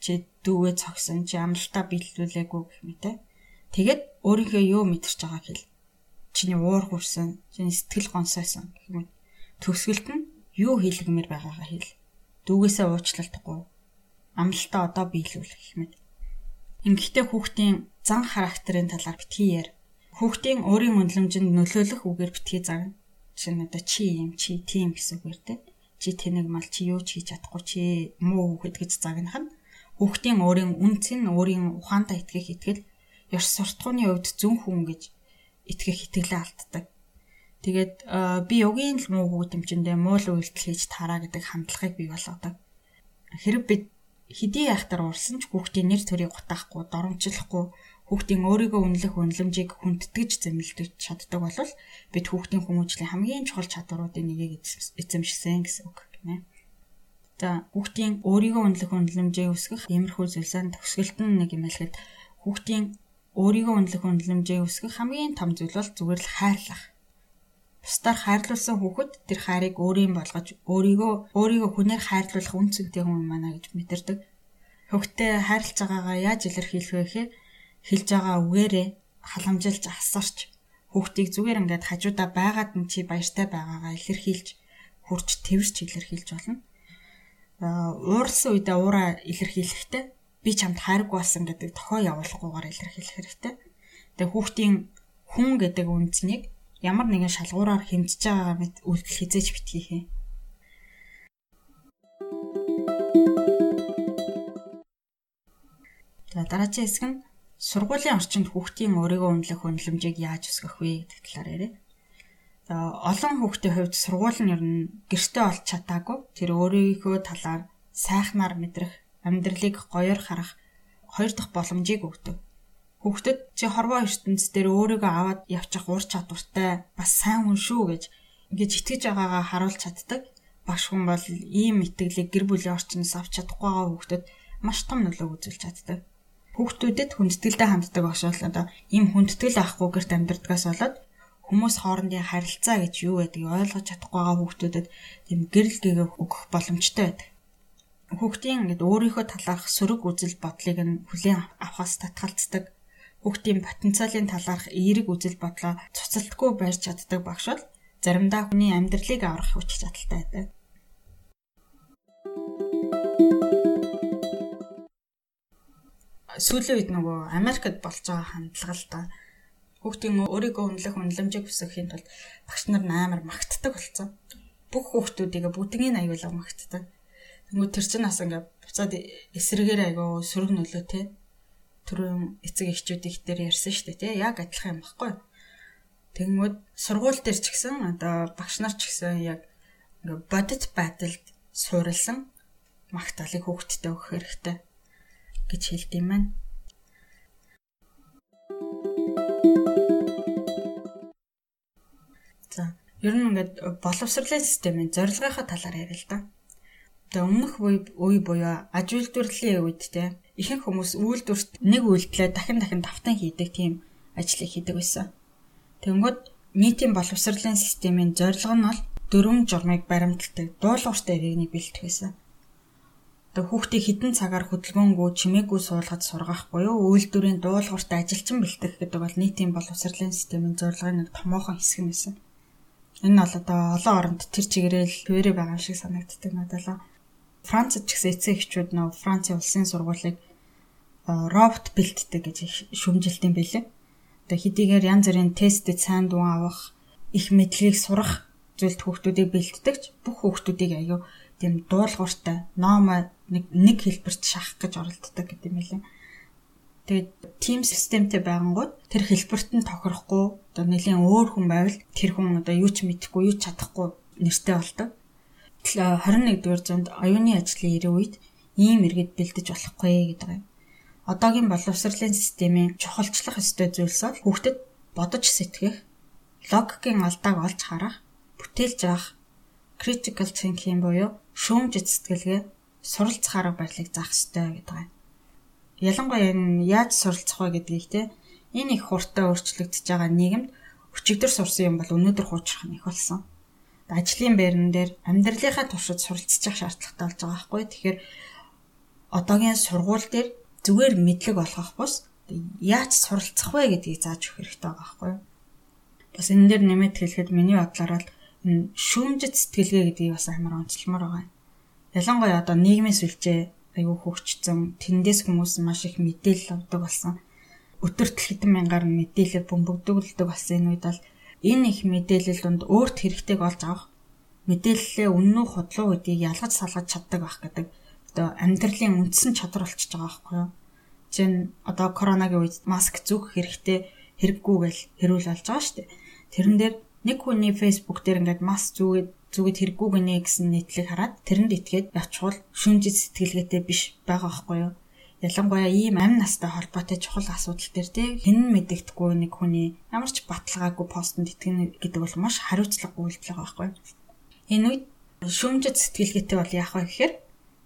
Speaker 1: Чи дүүгээ цогсон, чи амралтаа биелүүлээгүй гэх мэт. Тэгээд өөрийнхөө юу мэдэрч байгааг хэл. Чиний уур хүрсэн, чиний сэтгэл гонсойсон гэх мэт. Төгсгөлт нь юу хийлгэмээр байгаагаа хэл. Дүүгээсээ уучлалтгүй. Амралтаа одоо биелүүл гэх мэт. Ингэхдээ хүүхдийн зан характерын талаар битгий яар. Хүүхдийн өөрийн үнэлэмжинд нөлөөлөх үгээр битгий загна. Жишээ нь одоо чи юм, чи тийм гэсэн үгээр те. Чи тэнэг мал чи юу ч хийж чадахгүй чи муу хүүхэд гэж загнах нь хүүхдийн өөрийн үнцэн өөрийн ухаандаа итгэх итгэл ёс суртахууны хувьд зүн хүн гэж итгэх итгэлээ алддаг. Тэгээд би yoгийн л муу чиндээ муу л үйлдэл хийж тараа гэдэг хандлагыг бий болгодог. Хэрэг бид хэдий яхтар урсан ч хүүхдийн нэр төрийг гутаахгүй, доромжлохгүй хүүхдийн өөрийгөө үнэлэх үнэлэмжийг хүндэтгэж зэмлэлдэж чаддаг бол бид хүүхдийн хүмүүжлийн хамгийн чухал чадваруудын нэгийг эзэмшсэн гэсэн үг гинэ. За хүүхдийн өөрийгөө үнэлэх үнэлэмжээ өсгөх иймэрхүү зүйлсээ төгсгөлт нь нэг юм хэлэхэд хүүхдийн өөрийгөө үнэлэх үнэлэмжээ өсгөх хамгийн том зүйл бол зүгээр л хайрлах. Бусдаар хайрлуулсан хүүхэд тэр хайрыг өөрийн болгож өөрийгөө өөрийгөө хүнээр хайрлуулах үн цэнтэй хүн маа гэж мэдэрдэг. Хөвгтөө хайрлаж байгаагаа яаж илэрхийлэх вэ гэхээр хэлж байгаа үгээрээ халамжилж асарч хүүхдийг зүгээр ингээд хажуудаа байгаад нь чи баяртай байгаагаа илэрхийлж хурж тэрч илэрхийлж болно. Аа уурсан үедээ уураа илэрхийлэхдээ би чамд хайрг болсон гэдэг тохоо явуулахгүйгээр илэрхийлэх хэрэгтэй. Тэгээ хүүхдийн хүн гэдэг үнцнийг ямар нэгэн шалгуураар хэмжиж байгаагаар мэт үйлдэл хизээж битгий хээ. За дараагийн хэсэг нь сургуулийн орчинд хүүхдийн өөрийгөө үнэлэх үнэлэмжийг яаж өсгөх вэ гэдэг талаар яриа. За олон хүүхдийн хувьд сургууль нь ер нь гэртээ олж чадаагүй тэр өөрийнхөө талаар сайхнаар мэдрэх, амьдралыг гоёор харах хоёр дахь боломжийг өгдөг. Хүүхдэд чи хорвоо ертөнц дээр өөрийгөө аваад явчих ур чадвартай бас сайн хүн шүү гэж ингэж итгэж байгаагаа харуулж чаддаг. Багш хүн бол ийм итгэлийг гэр бүлийн орчноос авч чадахгүй байгаа хүүхдэд маш том нөлөө үзүүлж чаддаг хүүхдүүдэд хүндэтгэлтэй ханддаг багшаал одоо ийм хүндэтгэл авахгүй гэрт амьдрдгаас болоод хүмүүс хоорондын харилцаа гэж юу байдгийг ойлгож чадахгүй байгаа хүүхдүүдэд тийм гэрэл гэгээ өгөх боломжтой байдаг. Хүүхдийн ингээд өөрийнхөө талаарх сөрөг үзэл бодлыг нь хүлээн авахаас татгалцдаг. Хүүхдийн потенциалын талаарх эерэг үзэл бодлоо цуцалтгүй барьж чаддаг багш бол заримдаа хүний амьдралыг аврах хүч чадалтай байдаг. Сүүлийн үед нөгөө Америкт болж байгаа хандлага л да. Хүүхдийн өөрийгөө үнэлэх үнэлэмжийг өсгөхийн тулд багш нар амар магтдаг болсон. Бүх хүүхдүүдийг бүгднийг аюулаа магтдаг. Тэнгүүд тэр чинь бас ингээ буцаад эсрэгээр аягүй сөрөг нөлөө те. Төрөн эцэг эхчүүд их дээр ярьсан шүү дээ те. Яг адилхан юм баггүй. Тэнгүүд сургууль дээр ч гэсэн одоо багш нар ч гэсэн яг ингээ бодит байдалд суурилсан магтаалыг хүүхдэд өгөх хэрэгтэй гэж хэлд юм байна. За, ер нь ингээд боловсролын системийн зорилгынхаа талаар яриа л да. Тэгээ өмнөх үе буюу аж үйлдвэрлэлийн үед те ихэнх хүмүүс үйлдвэрт нэг үйлдэлээ дахин дахин давтан хийдэг тийм ажлыг хийдэг байсан. Тэнгүүд нийтийн боловсролын системийн зорилго нь бол дөрвөн журмыг баримталдаг дуулууртай иргэнийг бэлтгэх байсан. Одоо хүүхдээ хідэн цагаар хөдөлгөөнгөө чимээгүй суулгаж сургах буюу үйлдвэрийн дуулууртай ажилчин бэлтгэх гэдэг бол нийтийн боловсролын системийн зорилгын нэг томоохон хэсэг юм байсан. Энэ бол одоо олон оронд тэр чигээрэл хөвөрөө байгаа шиг санагддаг надад л. Францад ч гэсэн эцэг эхчүүд нөө Францын улсын сургуулийг робот бэлтдэг гэж шүмжилдэм байлээ. Одоо хэдийгээр янз бүрийн тестэд сайн дуун авах, их мэдлэгийг сурах зүйлд хүүхдүүдийг бэлтдэгч бүх хүүхдүүдийг аягүй тийм дуулууртай ном нэг нэг хэлбэрт шахах гэж оролддог гэдэг юм лээ. Тэгээд team системтэй байгангууд тэр хэлбэрт нь тохирохгүй одоо нэлийн өөр хүн байвал тэр хүн одоо юу ч мэдэхгүй юу ч чадахгүй нэртэй болдог. 21-р зуунд оюуны ажлын ирэх үед ийм иргэд бэлдэж болохгүй гэдэг юм. Одоогийн боловсролын системийн чухалчлах ёстой зүйлс бол хүүхдэд бодож сэтгэх, логикийн алдааг олж харах, бүтээлж авах, critical thinking буюу шүүмжит сэтгэлгээ суралцах арга барилыг заах ёстой гэдэг байна. Ялангуяа энэ яаж суралцах вэ гэдгийг те энэ их хурдтай өөрчлөгдөж байгаа нийгэмд өчигдөр сурсан юм бол өнөөдөр хуучрах нь их болсон. Ажлын байран дээр амьдралынхаа туршид суралцчих шаардлагатай болж байгаа байхгүй. Тэгэхээр одоогийн сургууль дээр зүгээр мэдлэг олгох бус яаж суралцах вэ гэдгийг зааж өгөх хэрэгтэй байгаа байхгүй. Бас энэ дээр нэмэт хэлэхэд миний бодлоор энэ шүүмжит сэтгэлгээ гэдгийг бас амар онцлмоор байгаа юм ялангуяа одоо нийгмийн сүлжээ аюу хөгжсөн тэндээс хүмүүс маш их мэдээлэл авдаг болсон. өдөрт хэдэн мянгаар мэдээлэл бөмбөгдүүлдэг болсон энэ үед бол энэ их мэдээлэл донд өөрт хэрэгтэйг олж авах мэдээллээ үнэн үү худлуу гэдгийг ялгаж салгаж чаддаг байх гэдэг одоо амьдралын үндсэн чадвар болчихж байгаа байхгүй юу. Чин одоо коронагийн үед маск зүг хэрэгтэй хэрэггүй гэл хэрүүл болж байгаа шүү дээ. Тэрэн дээр нэг хүний Facebook дээр ингээд маск зүгээд зүгэд хэрэггүй гинэ гэсэн нийтлэг хараад тэрэнд итгээд ячвал шүнжид сэтгэлгээтэй биш байгаа байхгүй юу. Ялангуяа ийм амь настай холбоотой чухал асуудал дээр тий хэн мэдэгдэхгүй нэг хүний ямар ч баталгаагүй постонд итгэнэ гэдэг бол маш хариуцлагагүй үйлдэл байгаа байхгүй юу. Энэ үед шүмжид сэтгэлгээтэй бол яах вэ гэхээр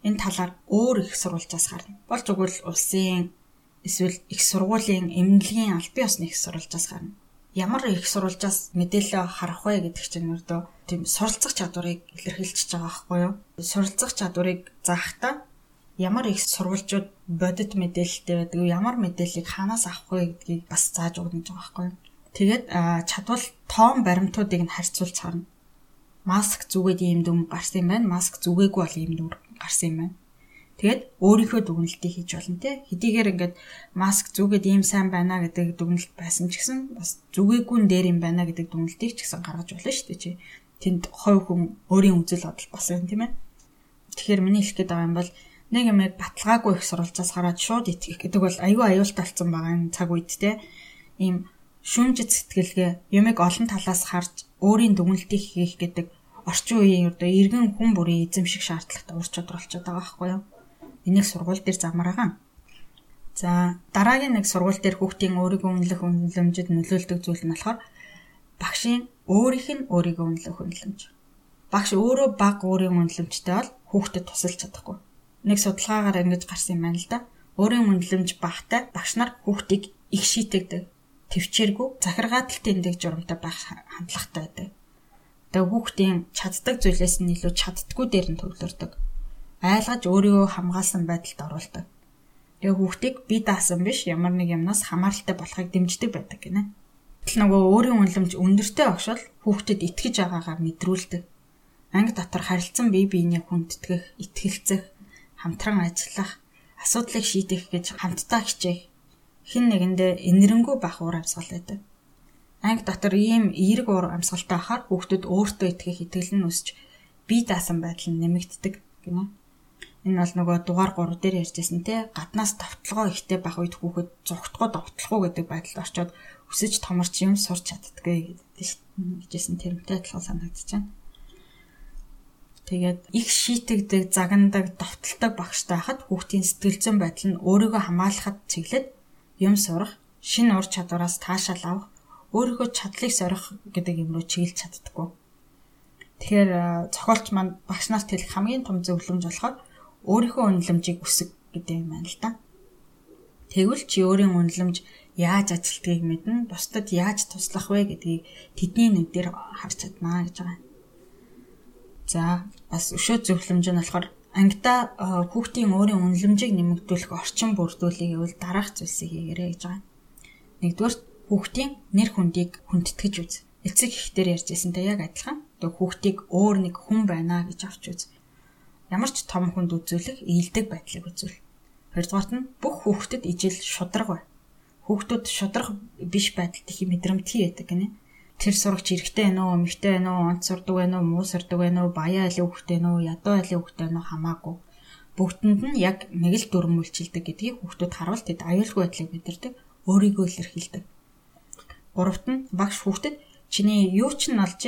Speaker 1: энэ талаар өөр их сурвалжаас гарна. Болж өгвөл улсын эсвэл их сургуулийн эмнэлгийн аль бие усны их сурвалжаас гарна ямар их сурвалжаас мэдээлэл харах вэ гэдэг чинь өрдөө тийм суралцах чадварыг илэрхийлж байгаа байхгүй юу? Суралцах чадварыг заахтаа ямар их сурвалжууд бодит мэдээлэлтэй байдаг вэ? Ямар мэдээллийг хаанаас авах вэ гэдгийг бас зааж өгнө гэж байгаа байхгүй юу? Тэгээд чадвал тоон баримтуудыг нь харьцуулж харна. Маск зүгээд ийм дүм гарсан юм байна. Маск зүгээгүй бол ийм дүм гарсан юм байна. Тэгээд өөрийнхөө дүгнэлтийг хийж болно те. Хэдийгээр ингээд маск зүгээд ийм сайн байна гэдэг дүгнэлт байсан ч гэсэн бас зүгээгүй дээр юм байна гэдэг дүгнэлтийг ч гэсэн гаргаж болно шүү дээ чи. Тэнд хой хүн өөрийн үзэл бодол бас юм тийм ээ. Тэгэхээр миний хэлэх гээд байгаа юм бол нэг юм баталгаагүй их сурвалжаас хараад шууд итгэх гэдэг бол айгүй аюултай болсон байгаа энэ цаг үед те. Ийм шүмжид сэтгэлгээ юмыг олон талаас харж өөрийн дүгнэлтийг хийх гэдэг орчин үеийн одоо иргэн хүн бүрийн эзэмших шаардлагатай ур чадвар болчиход байгаа байхгүй юу? Энийг сургууль дээр замраагаан. За дараагийн нэг сургууль дээр хүүхдийн өөрийгөө үнэлэх үнэлэмжид нөлөөлдөг зүйл нь болохоор багшийн өөрийнх нь өөрийгөө үнэлэх үнэлэмж. Багш өөрөө баг өөрийн үнэлэмжтэй бол хүүхдэд тусалж чадахгүй. Нэг судалгаагаар ингэж гарсан юм байна л да. Өөрийн үнэлэмж багтай багш нар хүүхдийг их шийтэгдэг, төвчээргүй, захиргааталтай эндэг журамтай байх хандлагатай байдаг. Тэгээ хүүхдийн чаддаг зүйлээс нь илүү чаддггүй дээр нь төвлөрдөг айлгаж өөрийгөө хамгаалсан байдалд оруулдаг. Тэгээ хүүхдийг би даасан биш ямар нэг юмнаас хамааралтай болохыг дэмждэг байдаг гинэ. Тэгэл нөгөө өөрийн үнэлэмж өндөртэй огшол хүүхдэд итгэж байгаагаа мэдрүүлдэг. Анги дотор харилцан бие биенээ хүндэтгэх, итгэлцэх, хамтран ажиллах, асуудлыг шийдэх гэж хамтдаа хичээх хин нэгэндээ инэрэнгүү байх уур амьсгал байдаг. Анги дотор ийм эерэг уур амьсгалтай ахаар хүүхдүүд өөртөө итгэх итгэл нь өсч бие даасан байдал нь нэмэгддэг гинэ. Энэ бол нөгөө дугаар 3 дээр ярьжсэн те гаднаас товтлогоо ихтэй байх үед хүүхэд зүгтгоо довтлох уу гэдэг байдалд орчоод өсөж томорч юм сурч чаддгаа гэжсэн тэрмтэй адилхан байна. Тэгээд их шийтэгдэг, загнадаг, довтолдог багштай хахад хүүхдийн сэтгэл зүйн байдал нь өөрийгөө хамгаалахад чиглээд юм сурах, шинэ ур чадвараас таашаал авах, өөрийнхөө чадлыг сорих гэдэг юм руу чиглэж чаддаггүй. Тэгэхээр зохиолч маань багш нарт хэлэх хамгийн том зөвлөмж болохоор өөрийнхөө үнэлэмжийг өсөг гэдэг юм байна л да. Тэгвэл чи өөрийн үнэлэмж яаж ажилтгийг мэднэ, бусдад яаж туслах вэ гэдгийг тэдний нүдээр харж чаднаа гэж байгаа. За бас өшөө зөвлөмж нь болохоор ангида хүүхдийн өөрийн үнэлэмжийг нэмэгдүүлэх орчин бүрдүүлэх гэвэл дараах зүйлсийг хийгээрэй гэж байгаа. Нэгдүгээр хүүхдийн нэр хүндийг хүндэтгэж үз. Эцэг ихтэй ярьжсэнтэй яг адилхан. Тэгээ хүүхдийг өөр нэг хүн байна гэж авч үз ямар ч том хүнд үзүүлэх ээлдэг байдлыг үзүүл. Хоёрдугаарт нь бүх хүүхдэд ижил шудраг бай. Хүүхдүүд шудраг биш байдалд их мэдрэмтгий байдаг гинэ. Тэр сурагч эрэгтэй байна уу, эмэгтэй байна уу, онц сурдаг байна уу, муу сурдаг байна уу, баяа айлын хүүхтэй байна уу, ядуу айлын хүүхтэй байна уу хамаагүй. Бүгдэнд нь яг нэг л дүрм үйлчилдэг гэдгийг хүүхдүүд харуул тэд аюулгүй байдлыг мэдэрдэг, өөрийгөө илэрхийлдэг. Гуравт нь багш хүүхдэд чиний юу ч нь олж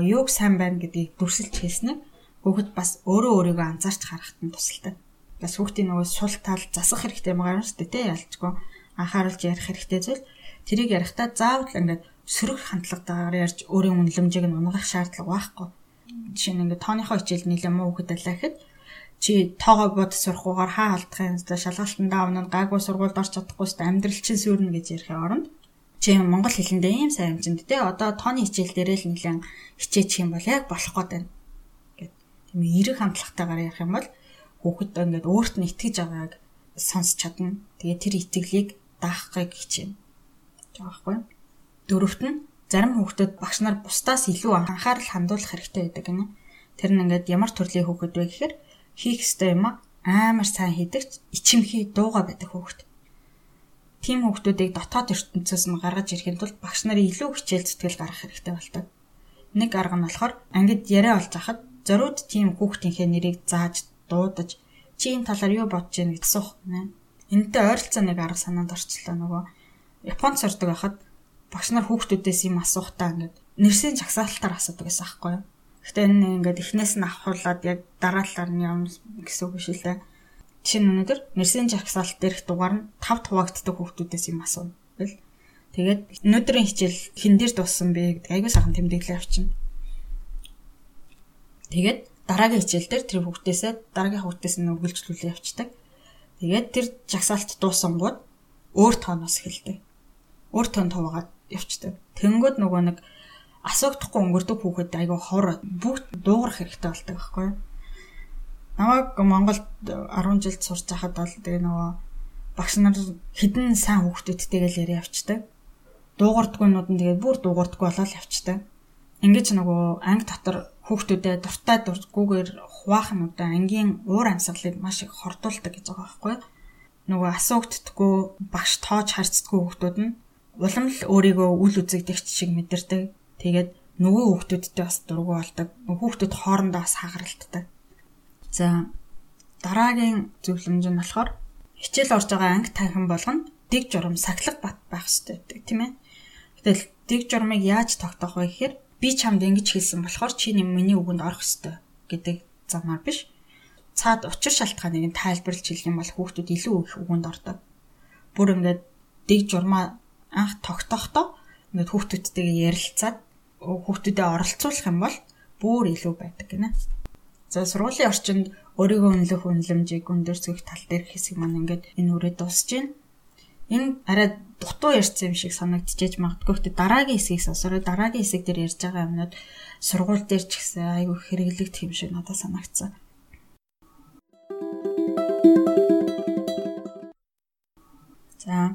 Speaker 1: юуг сайн байна гэдгийг дүрсэлж хэлснээр Хүүхэд бас өөрөө өөрийгөө анзаарч харахад нь тусалтай. Бас хүүхдийн нөгөө сул тал засах хэрэгтэй байгаа юм шүү дээ, тий ялчгүй. Анхааруулж ярих хэрэгтэй зүйл. Тэрийг ярихдаа заавал ингээд сөрөг хандлагатайгаар ярьж өөрийн үнэлэмжийг нь унгах шаардлага байхгүй. Жишээ нь ингээд тооныхоо хичээл нэлээд муу хүүхэд байлаа гэхэд чи тоогоо бод сурахгүйгээр хаа алдахын шалгалтандаа өмнө гайгүй сургуульд орч чадахгүй ст амьдрал чинь сүрнэ гэж ярихын оронд чи монгол хэлэндээ ийм сайн хэмжинд те одоо тооны хичээл дээрээ л нэлээд хичээчих юм бол яг болох гээд байна тийм эерэг хандлагатайгаар ярих юм бол хүүхэд ингээд өөрт нь итгэж байгааг сонсч чадна. Тэгээ тэр итгэлийг даахыг хичээнэ. Жааахгүй. Дөрөвт нь зарим хүүхдүүд багш нар бусдаас илүү анхаарал хандуулах хэрэгтэй байдаг гинэ. Тэр нь ингээд ямар төрлийн хүүхэд вэ гэхээр хийх ёстой юм амар сайн хийдэг ичимхий дууга байдаг хүүхэд. тийм хүүхдүүдийг дотоод ертөнцөөс нь гаргаж ирэхэд тулд багш нарын илүү хичээл зүтгэл гаргах хэрэгтэй болдог. Нэг арга нь болохоор ангид яриа олж хахад зориуд тийм хүүхдийнхээ нэрийг зааж дуудаж чи энэ талаар юу бодож байна гэж асуух нэ. Энэтэй ойролцоо нэг арга санаанд орчлоо нөгөө Японд сурдаг байхад багш нар хүүхдүүдээс юм асуухтаа ингээд нэрсийн жагсаалтаар асуудаг гэсэн аахгүй юу. Гэхдээ энэ ингээд эхнээс нь авахуулаад яг дараалалаар нь явна гэсэн үг биш л дээ. Жишээ нь өнөөдөр нэрсийн жагсаалт дээрх дугаар нь 5 хуваагддаг хүүхдүүдээс юм асууна. Тэгэл тэгээд өнөөдрийн хичээл хэн дээр дууссан бэ гэдэг аягүй сайхан тэмдэглээ авчина. Тэгээд дараагийн хичээл дээр тэр хүүхдээсээ дараагийн хүүхдээс нь үргэлжлүүлээ явцдаг. Тэгээд тэр жагсаалт дуусангууд өөр тооноос эхэлдэг. Өөр тоон хуваагаад явцдаг. Тэнгүүд нөгөө нэг асуухдахгүй өнгөрдөг хүүхэд айгүй хор бүгд дуугарах хэрэгтэй болдог байхгүй юу? Намайг Монголд 10 жил сурч байхад бол тэгээ нөгөө багш нар хідэн сайн хүүхдүүдтэйгээ л яриа явцдаг. Дуугардгуунууд нь тэгээ бүр дуугардггүй болоод явцдаг. Ингээд ч нөгөө анги дотор хүүхдүүдэд дуртай дургүйгээр хуваахнуудаа ангийн уур амьсгалыг маш их хордуулдаг гэж байгаа байхгүй юу? Нөгөө асуугддаггүй багш тоож харцдаггүй хүүхдүүд нь улам л өөрийгөө үл үзэгдэгч шиг мэдэрдэг. Тэгээд нөгөө хүүхдүүдтэй бас дургу болдог. Хүүхдүүд хоорондоо бас хагаралддаг. За дараагийн зөвлөмж нь болохоор хичээл орж байгаа анги танхим болгоно дэг журам сахилга бат байх хэрэгтэй гэдэг тийм ээ. Гэтэл дэг журмыг яаж тогтоох вэ гэхээр би чамд ингэж хэлсэн болохоор чи миний үгэнд орох ёстой гэдэг замаар биш. Цаад учир шалтгааныг тайлбарлаж хэлэх юм бол хүүхдүүд илүү их үгэнд ордог. Бүр ингээд дэг журмаа анх тогтохдоо ингээд хүүхдүүдтэйгээ ярилцаад хүүхдүүдэд оролцуулах юм бол бүр илүү байдаг гинэ. За сургуулийн орчинд өөрийгөө үнэлэх үнэлэмжийг өндөрсгөх тал дээр хэсэг маань ингээд энэ үрээ дуусж байна. Энэ арай дутуу ярьсан юм шиг санагдчихэж магадгүй. Гэхдээ дараагийн хэсгийг сонсороо дараагийн хэсэг дээр ярьж байгаа юмнууд сургууль дээр ч гэсэн айгүй хэрэглэгдэх юм шиг надад санагдсан. За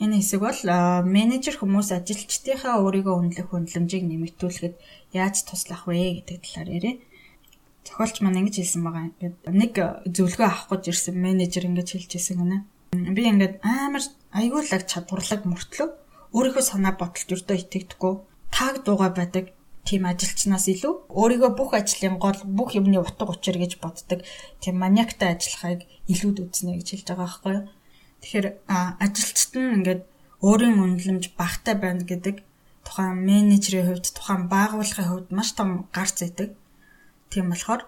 Speaker 1: энэ хэсэг бол менежер хүмүүс ажилчдынхаа өөрийгөө үнэлэх үнэлэмжийг нэмэгдүүлэхэд яаж туслах вэ гэдэг талаар яриа зохиолч маань ингэж хэлсэн байгаа. Ингээд нэг зөвлөгөө авах гэж ирсэн менежер ингэж хэлж хэлсэн гэнэ. Би ингээд амар аюулаг чадварлаг мөртлөө өөрийнхөө санаа бодолд өртөө итгэдэггүй тааг дууга байдаг тийм ажилчнаас илүү өөрийгөө бүх ажлын гол бүх юмны утга учир гэж боддог тийм маниактай ажиллахыг илүүд үзнэ гэж хэлж байгаа байхгүй юу. Тэгэхээр ажилчид нь ингээд өөрийн үнэлэмж багтай байна гэдэг тухайн менежерийн хувьд тухайн байгууллагын хувьд маш том гарц байдаг. Тийм болохоор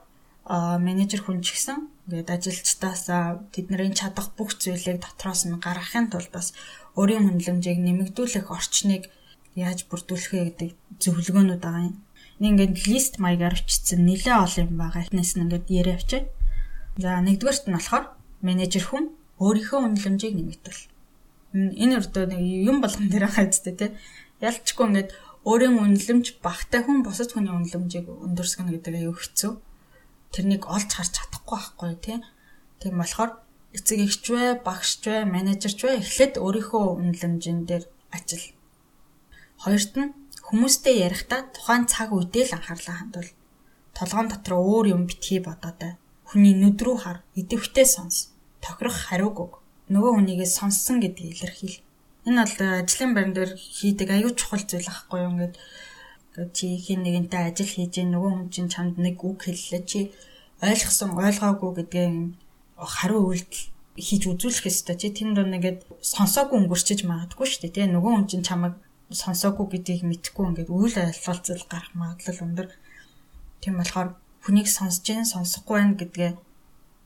Speaker 1: менежер хүн ч гэсэн ингээд ажилчдаас тэдний чадах бүх зүйлийг дотроос нь гаргахын тулд бас өөрийн хүнлэмжийг нэмэгдүүлэх орчныг яаж бүрдүүлэх вэ гэдэг зөвлөгөөнүүд байгаа юм. Ингээд лист маягаар өчтсөн нэлээ олон юм байгаа. Эхнээс нь ингээд яриа авчаа. За нэгдүгээрт нь болохоор менежер хүн өөрийнхөө үнэлэмжийг нэмэгдүүл. Энэ өрдөө нэг юм болгон дээр байгаа зү тэ. Ялчгүй ингээд өөрийн үнэлэмж багтай хүн бусад хүний үнэлэмжийг өндөрсгөнө гэдэг аюу хэцүү. Тэрнийг олж харж чадахгүй байхгүй тий. Тийм болохоор эцэг эгч вэ, багш вэ, менежерч вэ эхлээд өөрийнхөө үнэлэмжийн дээр ажил. Хоёрт нь хүмүүстэй ярихдаа тухайн цаг үедээ л анхаарлаа хандуул. Толгоон дотор өөр юм битгий бодоод хүний нүд рүү хар, идэвхтэй сонс. Тохирох хариуг өг. Нөгөө хүнийгээ сонссон гэдгийг илэрхийл. Энэ бол ажлын байран дээр хийдэг аюул чухал зүйл ахгүй юу ингээд чи хин нэгэнтэй ажил хийж нөгөө хүн чинь чамд нэг үг хэллээ. Чи ойлгосон ойлгоогүй гэдгээ хариу үйлдэл хийж үзүүлэх ёстой. Чи тэн дор нэгэд сонсоогүй өнгөрчиж магадгүй шүү дээ тий нөгөө хүн чинь чамайг сонсоогүй гэдгийг мэдхгүй ингээд үйл ойлголцол гарах магадлал өндөр. Тийм болохоор хүнийг сонсож гин сонсохгүй байх гэдгээ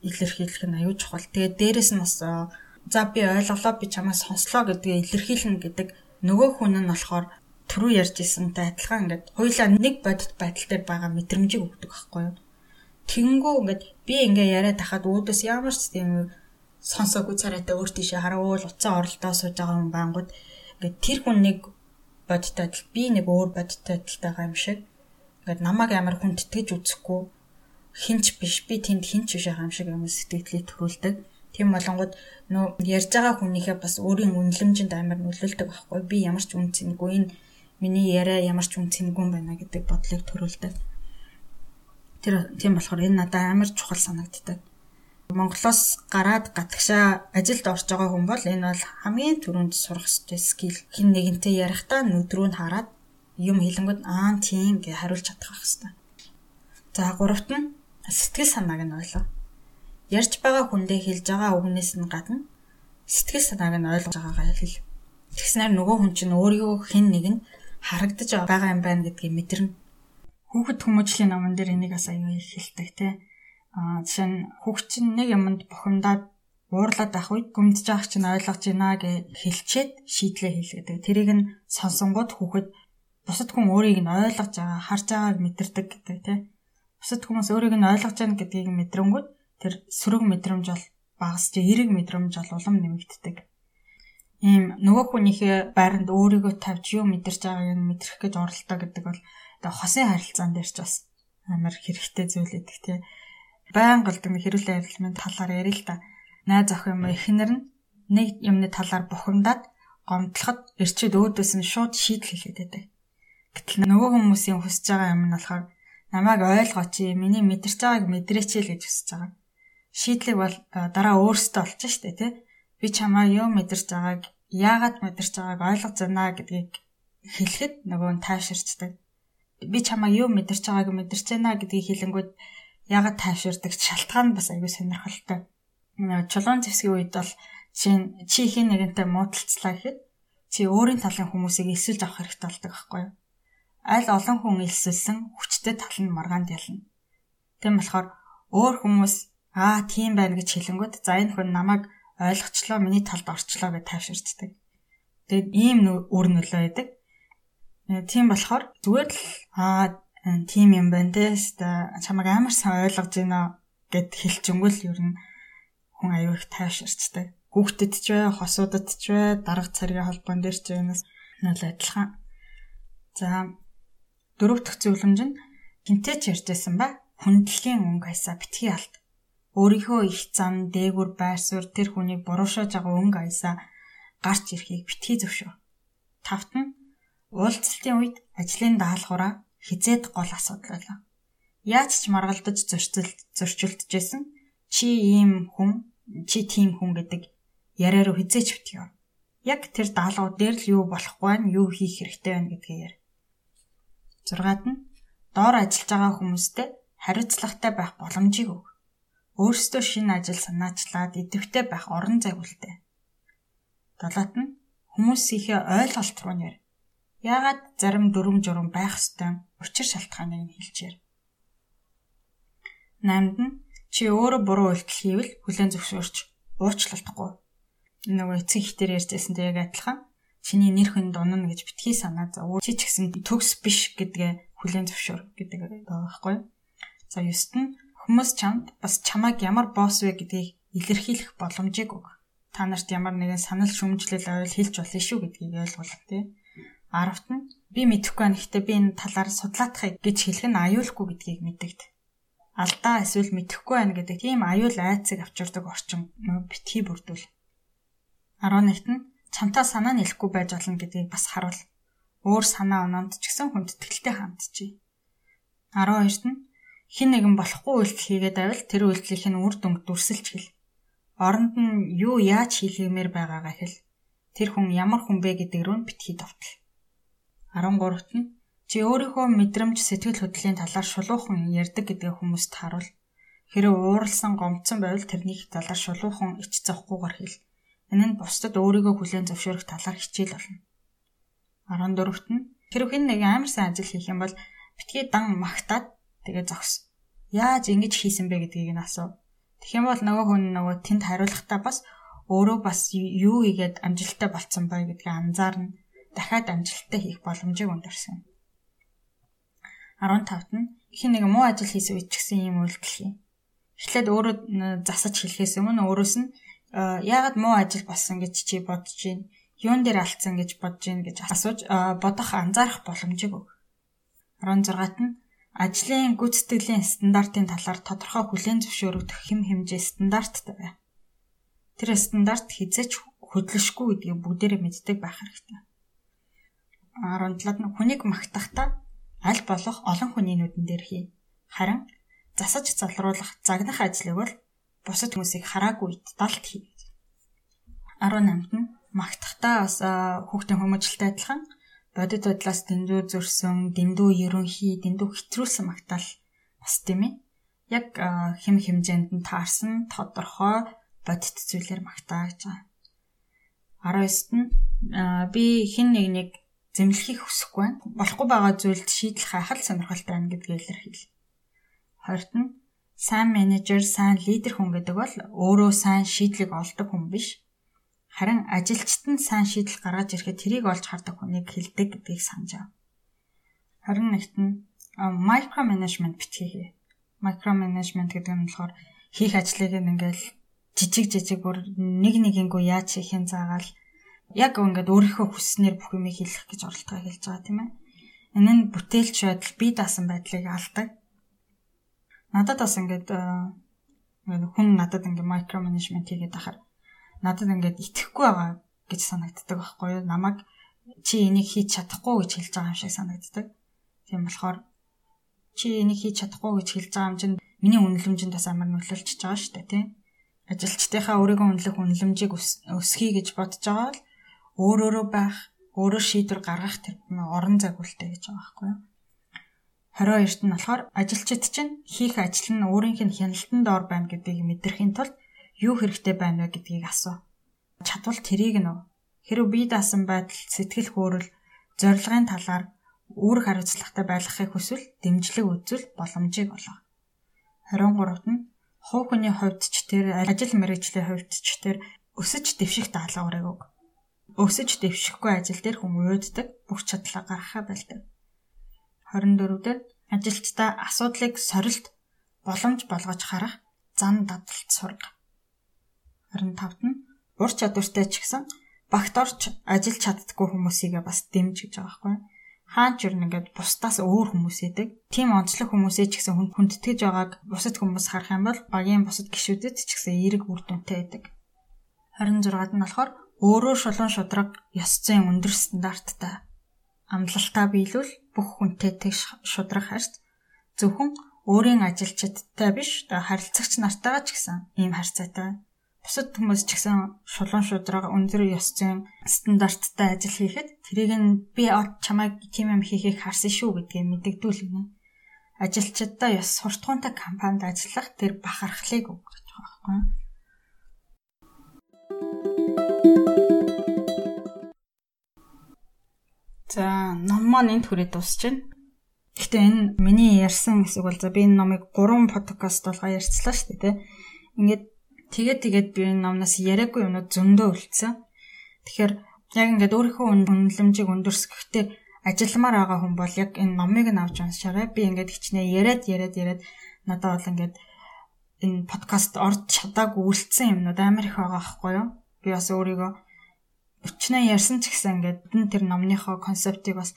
Speaker 1: илэрхийлэх нь аюул чухал. Тэгээ дээрэс нь бас за би ойлголоо би чамаас сонслоо гэдгээ илэрхийлнэ гэдэг нөгөө хүн нь болохоор түрүү ярьж ирсэнтэй адилхан ингээд хоёлаа нэг бодит байдал дээр байгаа мэдрэмжийг өгдөг байхгүй юу. Тэнгүү ингээд би ингээ яриад тахад өөдөөс ямар ч тийм сонсоогүй царайтай өөр тийшээ харуул уцаа оролдоо сууж байгаа хүн бангууд ингээд тэр хүн нэг бодит байдал би нэг өөр бодит байдалтай байгаа юм шиг ингээд намайг амар хүндэтгэж үзэхгүй хинч биш би тэнд хинч биш байгаа юм шиг юм сэтгэлийг төрүүлдэг. Тийм болонгод нөө ярьж байгаа хүнийхээ бас өөрийн үнэлэмжинд амар нөлөөлдөг байхгүй би ямар ч үн цэнгүй энэ миний яриа ямар ч үн цэнгүй байна гэдэг бодлыг төрүүлдэг. Тэр тийм болохоор энэ надад амар чухал санагддаг. Монголоос гараад гатгшаа ажилд орж байгаа хүн бол энэ бол хамгийн түрүүнд сурах ёстой скил. Хин нэгэнтэй ярихдаа нүдрүү нь хараад юм хэлэнгүүд аа тийм гэж хариулж чадах хэрэгтэй. За гуравт нь сэтгэл санааг нь ойлгоо. Ярьж байгаа хүндээ хэлж байгаа үгнээс нь гадна сэтгэл санааг нь ойлгож байгаагаа хэл. Тэгснээр нөгөө хүн чинь өөрийгөө хэн нэгэн харагдаж байгаа юм байна гэдгийг мэдэрнэ. Хүүхэд хүмүүжлийн номон дээр энийг бас аюу их хэлдэг те. Аа жишээ нь хүүхд чинь нэг юмд бухимдаад уурлаад байх үед гүмдэж байгаа чинь ойлгож байна гэж хэлчихэд шийдлээ хэлгээд. Тэрийг нь сонсонгууд хүүхэд бусад хүн өөрийг нь ойлгож байгаа, харж байгааг мэдэрдэг гэдэг те. Бусад хүмүүс өөрийг нь ойлгож байгаа гэдгийг мэдрэнгүүт тэр сөрөг мэдрэмж бол багасч эерэг мэдрэмж бол улам нэмэгддэг ийм нөгөө хүнийхээ байранд өөрийгөө тавьж юу мэдэрч байгааг нь мэдрэх гэж оролдоо гэдэг бол одоо хосын харилцаан дээр ч бас амар хэрэгтэй зүйл гэдэг тий. Баян голдон хэрүүлэн арилмын талаар ярил л да. Найз ах юм эхнэр нь нэг юмны талаар бухимдаад гомдлоход эрчүүд өөдөөс нь шууд шийдэл хэлээд байдаг. Гэтэл нөгөө хүмүүсийн хүсэж байгаа юм нь болохоор намайг ойлгооч, миний мэдэрч байгааг мэдрээч л гэж хүсэж байгаа. Шийдлийг бол дараа өөрсдөө олчих штэ тий би чамаа юу мэдэрч байгааг яагаад мэдэрч байгааг ойлгож байна гэдгийг хэлэхэд нөгөө нь тайвширчдаг. Би чамаа юу мэдэрч байгааг мэдэрч байна гэдгийг хэлэнгүүт яагаад тайвширдаг шалтгаан бас аягүй сонирхолтой. Чулуун зэвсгийн үед бол чинь чи хин нэгэнтэй муудалцлаа гэхэд чи өөрийн талын хүмүүсийг эсэлж авах хэрэгтэй болдог байхгүй юу? Аль олон хүн элсэлсэн хүчтэй тал нь маргаанд ялна. Тэм болохоор өөр хүмүүс аа тийм байна гэж хэлэнгүүт за энэ хүн намайг ойлгочлоо миний талд орчлоо гэж тайвширчдаг. Тэгээд ийм үр нөлөө байдаг. Э, тийм болохоор зүгээр л аа тийм юм байна те чамайг амар сайн ойлгож байна гэд хэлчингүүл ер нь хүн аюу их тайвширчдаг. Хүүхдэд ч бай, хосуудад ч бай, дарга царгийн холбоон дээр ч юмас нөл адилхан. За дөрөв дэх зөвлөмж нь гинтээ ч ярьжсэн ба хүндлэгийн өнгө хайсаа битгий алт өөрийнхөө их зам дээгүр байрсуур тэр хүнийг буруушааж байгаа өнгө аясаа гарч ирэхийг битгий зөвшөөр. Тавт нь уулзалтын үед ажлын даалгавраа хизээд гол асуудал байлаа. Яаж ч маргалдаж зөрчилд зөрчилдөжсэн чи ийм хүн чи тийм хүн гэдэг яриа руу хизээч битгий. Яг тэр даалгавар дээр л юу болохгүй нь юу хийх хэрэгтэй байна гэдгээ яар. 6-ад нь доор ажиллаж байгаа хүмүүстэй хариуцлагатай байх боломжийг өг өөрсдөө шинэ ажил санаачлаад идэвхтэй байх орон зай үлдээ. Долоот нь хүмүүсийнхээ ойлголт руу нэр. Яагаад зарим дүрм журм байх ёстой учир шалтгааныг хэлжээр. Намд нь чи өөрөө буруу үйлдэл хийвэл хүлэн зөвшөөрч уучлалтгүй. Нөгөө эцэг ихтер ярьжсэн тэг адилхан чиний нэр хүн дунна гэж битгий санаа за чи ч гэсэн төгс биш гэдгээ хүлэн зөвшөөр гэдэг байгаа байхгүй. За 9-т нь Хүмүүс чамд бас чамайг ямар босс вэ гэдгийг илэрхийлэх боломжийг өг. Та нарт ямар нэгэн санал шүмжлэл ойл хэлж болно шүү гэдгийг ойлгуул тээ. 10-т нь би мэдэхгүй гэхдээ би энэ талаар судлаадахыг гэж хэлэх нь аюулгүй гэдгийг мэдэгд. Алдаа эсвэл мэдэхгүй байна гэдэг тийм аюул айцыг авчирдаг орчин битгий бүрдүүл. 11-т нь чамтаа санаа нийлэхгүй байж болно гэдгийг бас харуул. Өөр санаа оноонд ч гэсэн хүндэтгэлтэй хандчихъя. 12-т нь хин нэгэн болохгүй үйлдэл хийгээд байвал тэр үйлдэлийнх нь үр дүнг дүрсэлж хэл. Оронд нь юу яаж хийлгэмээр байгаагаа хэл. Тэр хүн ямар хүн бэ гэдэг рүү битгий довтол. 13-т нь чи өөрийнхөө мэдрэмж сэтгэл хөдлөлийн талаар шулуухан ярьдаг гэдэг хүмүүст харуул. Хэрэв ууралсан гомцсон байвал тэрнийг талаар шулуухан ич зовхгүйгээр хэл. Энэ нь бусдад өөрийгөө хүлээн зөвшөөрөх талаар хичээл болно. 14-т нь хэрв хэн нэг амар сайн ажил хийх юм бол битгий дан магтаад тэгээ зогс. Яаж ингэж хийсэн бэ гэдгийг нь асуу. Тэгэх юм бол нөгөө хүн нөгөө тэнд хариулахдаа бас өөрөө бас юу игээд амжилттай болцсон бай гэдгийг анзаарна. Дахиад амжилттай хийх боломжийг өндөрсөн. 15-т нь их нэг муу ажил хийсэн үед ч гэсэн ийм үйлдэл хий. Эхлээд өөрөө засаж хэлэхээс өмнө өөрөөс нь яагаад муу ажил болсон гэж чи бодож байна? Юун дээр алдсан гэж бодож байна гэж асууж бодох анзаарах боломжийг өг. 16-т нь ажлын гүйцэтгэлийн стандартын талаар тодорхой хүлээн зөвшөөрөгдөх хэм хэмжээ стандарттай бай. Тэр стандарт хизээч хөдлөшгүй гэдгийг бүгдээрээ мэддэг байх хэрэгтэй. 17-д нь хүнийг магтахдаа аль болох олон хүний нүдэн дээр хий. Харин засаж залруулах загнах ажлыг бол бусад хүмүүсийг хараагүй далд хий. 18-нд нь магтахтаа бас хүүхдийн хүмүүжлэлтэй адилхан бодит бодлоос дэндүү зөрсөн, дэндүү ерөнхий, дэндүү хэтрүүлсэн магтаал бас тийм ээ. Яг хэм хэмжээнд нь таарсан тодорхой бодит зүйлээр магтаа гэж байгаа. 19-т нь би хин нэг нэг зэмлэхийг хүсэхгүй байна. Болохгүй байгаа зүйлд шийдэл хайхал сонирхолтой байна гэдгийг илэрхийл. 20-т нь сайн менежер, сайн лидер хүн гэдэг бол өөрөө сайн шийдлийг олдог хүн биш. Харин ажилчид нь сайн шийдэл гаргаж ирэхэд тэрийг олж хардаг хүнийг хэлдэг гэдгийг санаж ав. 21-т нь микро менежмент битгий. Микро менежмент гэдэг нь болохоор хийх ажлыг ингээл жижиг жижиг бүр нэг нэгэнгүй яаж хийхин заагаал яг ингээд өөрийнхөө хүснээр бүх юмыг хийх гэж оролдогоо хэлж байгаа тийм ээ. Энэ нь бүтээлч байдал бие даасан байдлыг алдаг надад бас ингээд хүн надад ингээд микро менежмент хийгээд ахаар надад ингээд итгэхгүй байгаа гэж санагддаг байхгүй юу? Намайг чи энийг хийж чадахгүй гэж хэлж байгаа юм шиг санагддаг. Тийм болохоор чи энийг хийж чадахгүй гэж хэлж байгаа юм чинь миний үнэлэмжинд бас амар нөлөөлчихөж байгаа шүү дээ, тийм. Ажилчдынхаа өөрийгөө үнэлэх үнэлэмжийг өсгий гэж бодож байгаа л өөрөөрөө байх, өөрөө шийдвэр гаргах тэр орон зайгуултай гэж байгаа байхгүй юу? 22-т нь болохоор ажилчид чинь хийх ажил нь өөрийнх нь хяналтанд дор байна гэдгийг мэдрэхийн тулд юу хэрэгтэй байна вэ гэдгийг асуу. Чадвал тэрийг нь хэрв бие даасан байдал сэтгэл хөөрөл зорилгын талаар үүрэг хариуцлагатай байлгахыг хүсвэл дэмжлэг үзүүл боломжийг олго. 23-т нь хувь хүний хувьд ч тэр ажил мэргэжлийн хувьд ч тэр өсөж дэвших даалгаврыг өг. Өсөж дэвшихгүй ажил дээр хүн уйддаг, бүх чадлаа гаргахаа байлдаг. 24-дэр ажилчдаа асуудлыг сорилт боломж болгож харах зан дадалт сурга. 25-т нь ур чадвартай ч гэсэн багт орч ажиллаж чаддгүй хүмүүсийгээ бас дэмж гэж байгаа байхгүй. Хаан ч юу нэгээд бусдаас өөр хүмүүс идэг. Тим онцлог хүмүүсээ ч гэсэн хүндэтгэж байгааг бусад хүмүүс харах юм бол багийн бусад гишүүдэд ч гэсэн эерэг үр дүнтэй байдаг. 26-д нь болохоор өөрөө шулуун шудраг ёс зүйн өндөр стандарттай амлалтаа биелүүл бүх хүнтэй тэгш шудрах харьц зөвхөн өөрийн ажилчидтай биш харилцагч нартайгаа ч гэсэн ийм харьцаатай. Бусад хүмүүс ч гэсэн шулуун шудраг өндөр ёс зүйн стандарттай ажил хийхэд тэрийг нь би чамайг тийм юм хийхийг харсан шүү гэдгийг мэддэгдүүлнэ. Ажилчидаа ёс суртахуунтай компанид ажиллах тэр бахархлыг өгөх гэж байгаа юу? За, ном маань энд хүрээ дуусч байна. Гэхдээ энэ миний ярьсан хэсэг бол за би энэ номыг 3 подкаст болгоо ярьцлаа шүү дээ, тэ. Ингээд тэгээд тэгээд би энэ номноос яриаггүй юмнууд зөндөө үлдсэн. Тэгэхээр яг ингээд өөрийнхөө үнэлэмжийг өндөрсгөхдөө ажилмаар байгаа хүн бол яг энэ номыг нь авч уншаарай. Би ингээд хичнээн яриад яриад яриад надад бол ингээд энэ подкаст орж чадаагүй үлдсэн юмнууд амар их байгаа байхгүй юу? Би бас өөрийгөө өчнөө ярьсан ч гэсэн ингээд тэр номныхоо концептыг бас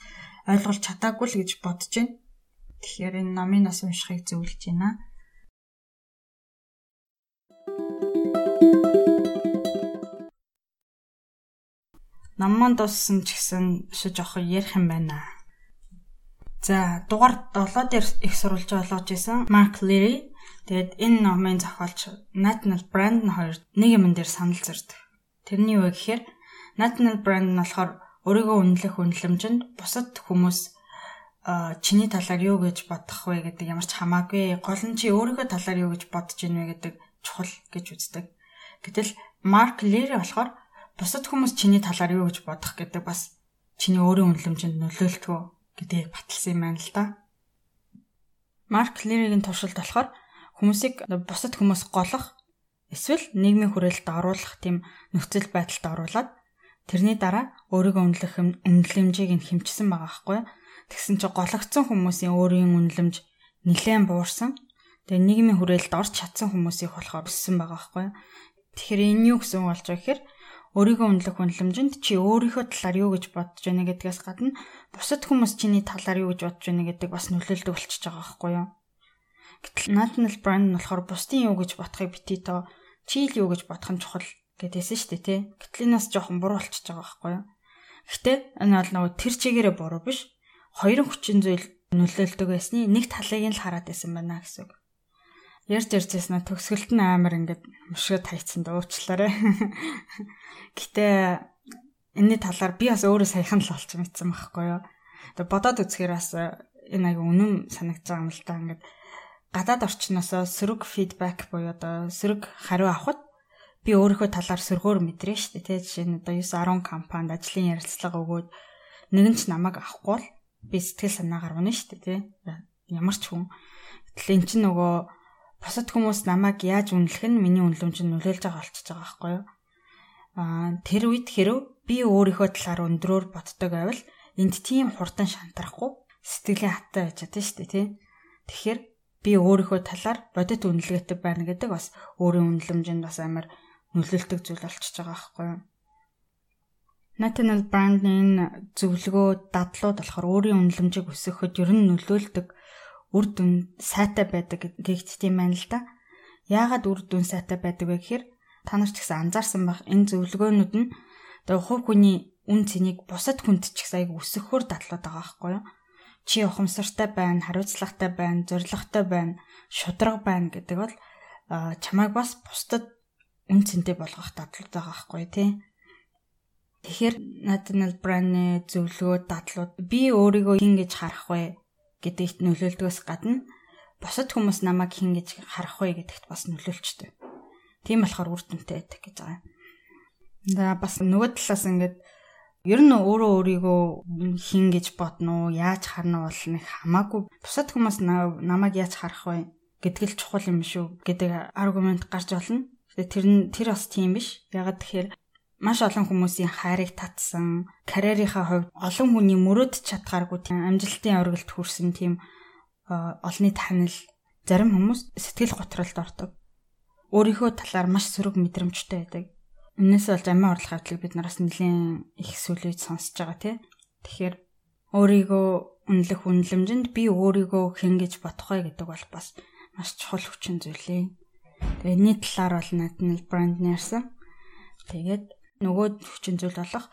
Speaker 1: ойлгуулж чадаагүй л гэж бодож байна. Тэгэхээр энэ номыг бас уншихыг зөвлөж байна. Намман дуссан ч гэсэн шиж жоох ярих юм байна. За дугаар 7 дээр их сурвалж болгож исэн Mark Leary тэгээд энэ номын зохиолч Nathaniel Brandon хоёр нэг юм дээр санал зөрдөг. Тэрний юу гэхээр National brand нь болохоор өөрийгөө үнэлэх үнэлэмжинд бусад хүмүүс чиний талаар юу гэж бодох вэ гэдэг ямар ч хамаагүй. Гол нь чи өөрийнхөө талаар юу гэж бодож ийн вэ гэдэг чухал гэж үздэг. Гэтэл Марк Лери болохоор бусад хүмүүс чиний талаар юу гэж бодох гэдэг бас чиний өөрийн үнэлэмжинд нөлөөлтгөө гэдгийг баталсан юм байна л да. Марк Леригийн туршилт болохоор хүмүүсийг бусад хүмүүс голох эсвэл нийгмийн хүрээлэлд оруулах тийм нөхцөл байдалд оруулаад Тэрний дараа өөрийгөө үнэлэх үнэлэмжийг нь хэмжсэн байгаа байхгүй. Тэгсэн чинь гологцсон хүмүүсийн өөрийн үнэлэмж нэлээд буурсан. Тэгээ нийгмийн хүрээлэлд орч чадсан хүмүүсийг болохоор өссөн байгаа байхгүй. Тэгэхээр энэ юу гэсэн болж байгаа гэхээр өөрийгөө үнэлэх үнэлэмжинд чи өөрийнхөө талаар юу гэж бодож байна гэдгээс гадна бусад хүмүүс чиний талаар юу гэж бодож байна гэдэг бас нөлөөлдөг болчихж байгаа байхгүй юу. Гэтэл national brand нь болохоор бусдын юу гэж бодохыг битээ тоо чи юу гэж бодох нь чухал гэдээсэн шүү дээ тий. Гэтлинаас жоохон буруу болчихж байгаа байхгүй юу? Гэхдээ энэ бол нөгөө тэр чигээрээ буруу биш. Хоёрын хүчин зүйл нөлөөлдөг байсны нэг талыг нь л хараад байсан байна гэсэн үг. Ярьж ярьжсэн төгсгөлт нь амар ингээд мушгад хайцсан дуучлаарэ. (laughs) Гэтэ энэний талаар би бас өөрөө саяхан л олч мэдсэн байхгүй юу. Тэгээ бодоод үзэхээр бас энэ аяга үнэн санагдаж байгаа юм л да. Ингээд гадаад орчноосоо сөрөг фидбек буюу одоо сөрөг хариу авахд би өөрийнхөө талаар сөргөөр мэдрээ шүү дээ. Тэ жишээ нь одоо 9 10 компанид ажлын ярилцлага өгөөд нэг нь ч намайг авахгүй л би сэтгэл санаагаар унаа шүү дээ. Тэ ямар ч хүн. Гэтэл эн чинь нөгөө бусад хүмүүс намайг яаж үнэлэх нь миний үнэлэмжинд нөлөөлж байгаа болчихж байгаа байхгүй юу? Аа тэр үед хэрв би өөрийнхөө талаар өндрөөр боддог байвал энд тийм хурдан шантрахгүй сэтгэлийн хатаа байж чадсан шүү дээ тий. Тэгэхээр би өөрийнхөө талаар бодит үнэлгээтэй байна гэдэг бас өөрийн үнэлэмжинд бас амар нөлөөлтөг зүйл болчихж байгаа байхгүй юу? Nathaniel Brand-ийн зөвлөгөө дадлууд болохоор өөрийн үнэлэмжийг өсгөхөд ер нь нөлөөлдөг үр дүн сайтай байдаг тийм байна л да. Яагаад үр дүн сайтай байдаг вэ гэхээр та нар ч гэсэн анзаарсан байх энэ зөвлөгөөнүүд нь одоо хувь хүний үн цэнийг бусад хүнд ч их саяг өсөхөөр дадлууд байгаа байхгүй юу? Чи ухамсартай байна, хариуцлагатай байна, зоригтой байна, шудраг байна гэдэг бол чамайг бас бусдад үн цэнтэй болгох дадлууд байгаа байхгүй тий. Тэгэхээр Nathaniel Brand-ы зөвлөгөө дадлууд би өөрийгөө хин гэж харах вэ гэдэгт нөлөөлдгөөс гадна бусад хүмүүс намайг хин гэж харах вэ гэдэгт бас нөлөөлчтэй. Тийм болохоор үр дүнтэй байдаг гэж байгаа. За бас нөгөө талаас ингээд ер нь өөрөө өөрийгөө хин гэж бодно уу, яаж харна бол нэг хамаагүй бусад хүмүүс намайг яаж харах вэ гэдэг л чухал юм шүү гэдэг аргумент гарч болно. Тэр нь тэр бас тийм биш. Ягаад тэгэхээр маш олон хүмүүсийн хайрыг татсан, карьерийнхаа хувьд олон хүний мөрөөд чадхааргүй тийм амжилтын оргилд хүрсэн тийм олны танил зарим хүмүүс сэтгэл готролд ордог. Өөрийнхөө талаар маш сөрөг мэдрэмжтэй байдаг. Энээс болж амиа орлох явдлыг бид нараас нэлийн их сүлээд сонсож байгаа тийм. Тэгэхээр өөрийгөө үнэлэх үнэлэмжинд би өөрийгөө хэн гэж бодох вэ гэдэг бол бас маш чухал хүчин зүйлээ. Тэгээ энэ талаар бол Nathaniel Brand нэрсэн. Тэгээд нөгөө хүчин зүйл болох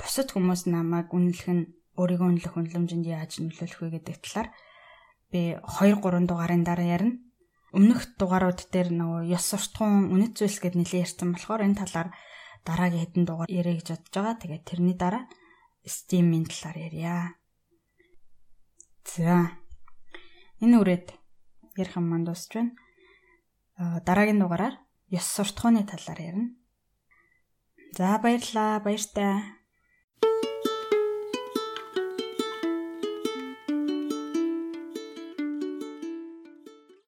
Speaker 1: бусад хүмүүс намайг үнэлэх нь өөрийгөө үнэлэх үнэлэмжинд яаж нөлөөлөх вэ гэдэг талаар би 2 3 дугаарын дараа ярина. Өмнөх дугаарууд дээр нөгөө ёс суртахуун үнэт зүйлс гэд нэлээд ярьсан болохоор энэ талаар дараагийн хэдэн дугаар ярэ гэж бодож байгаа. Тэгээд тэрний дараа стимийн талаар ярья. За. Энэ үрээд ярих юм манд дуусч байна. Дараагийн дугаараар ёс суртахууны талаар ярина. За баярлалаа. Баяртай.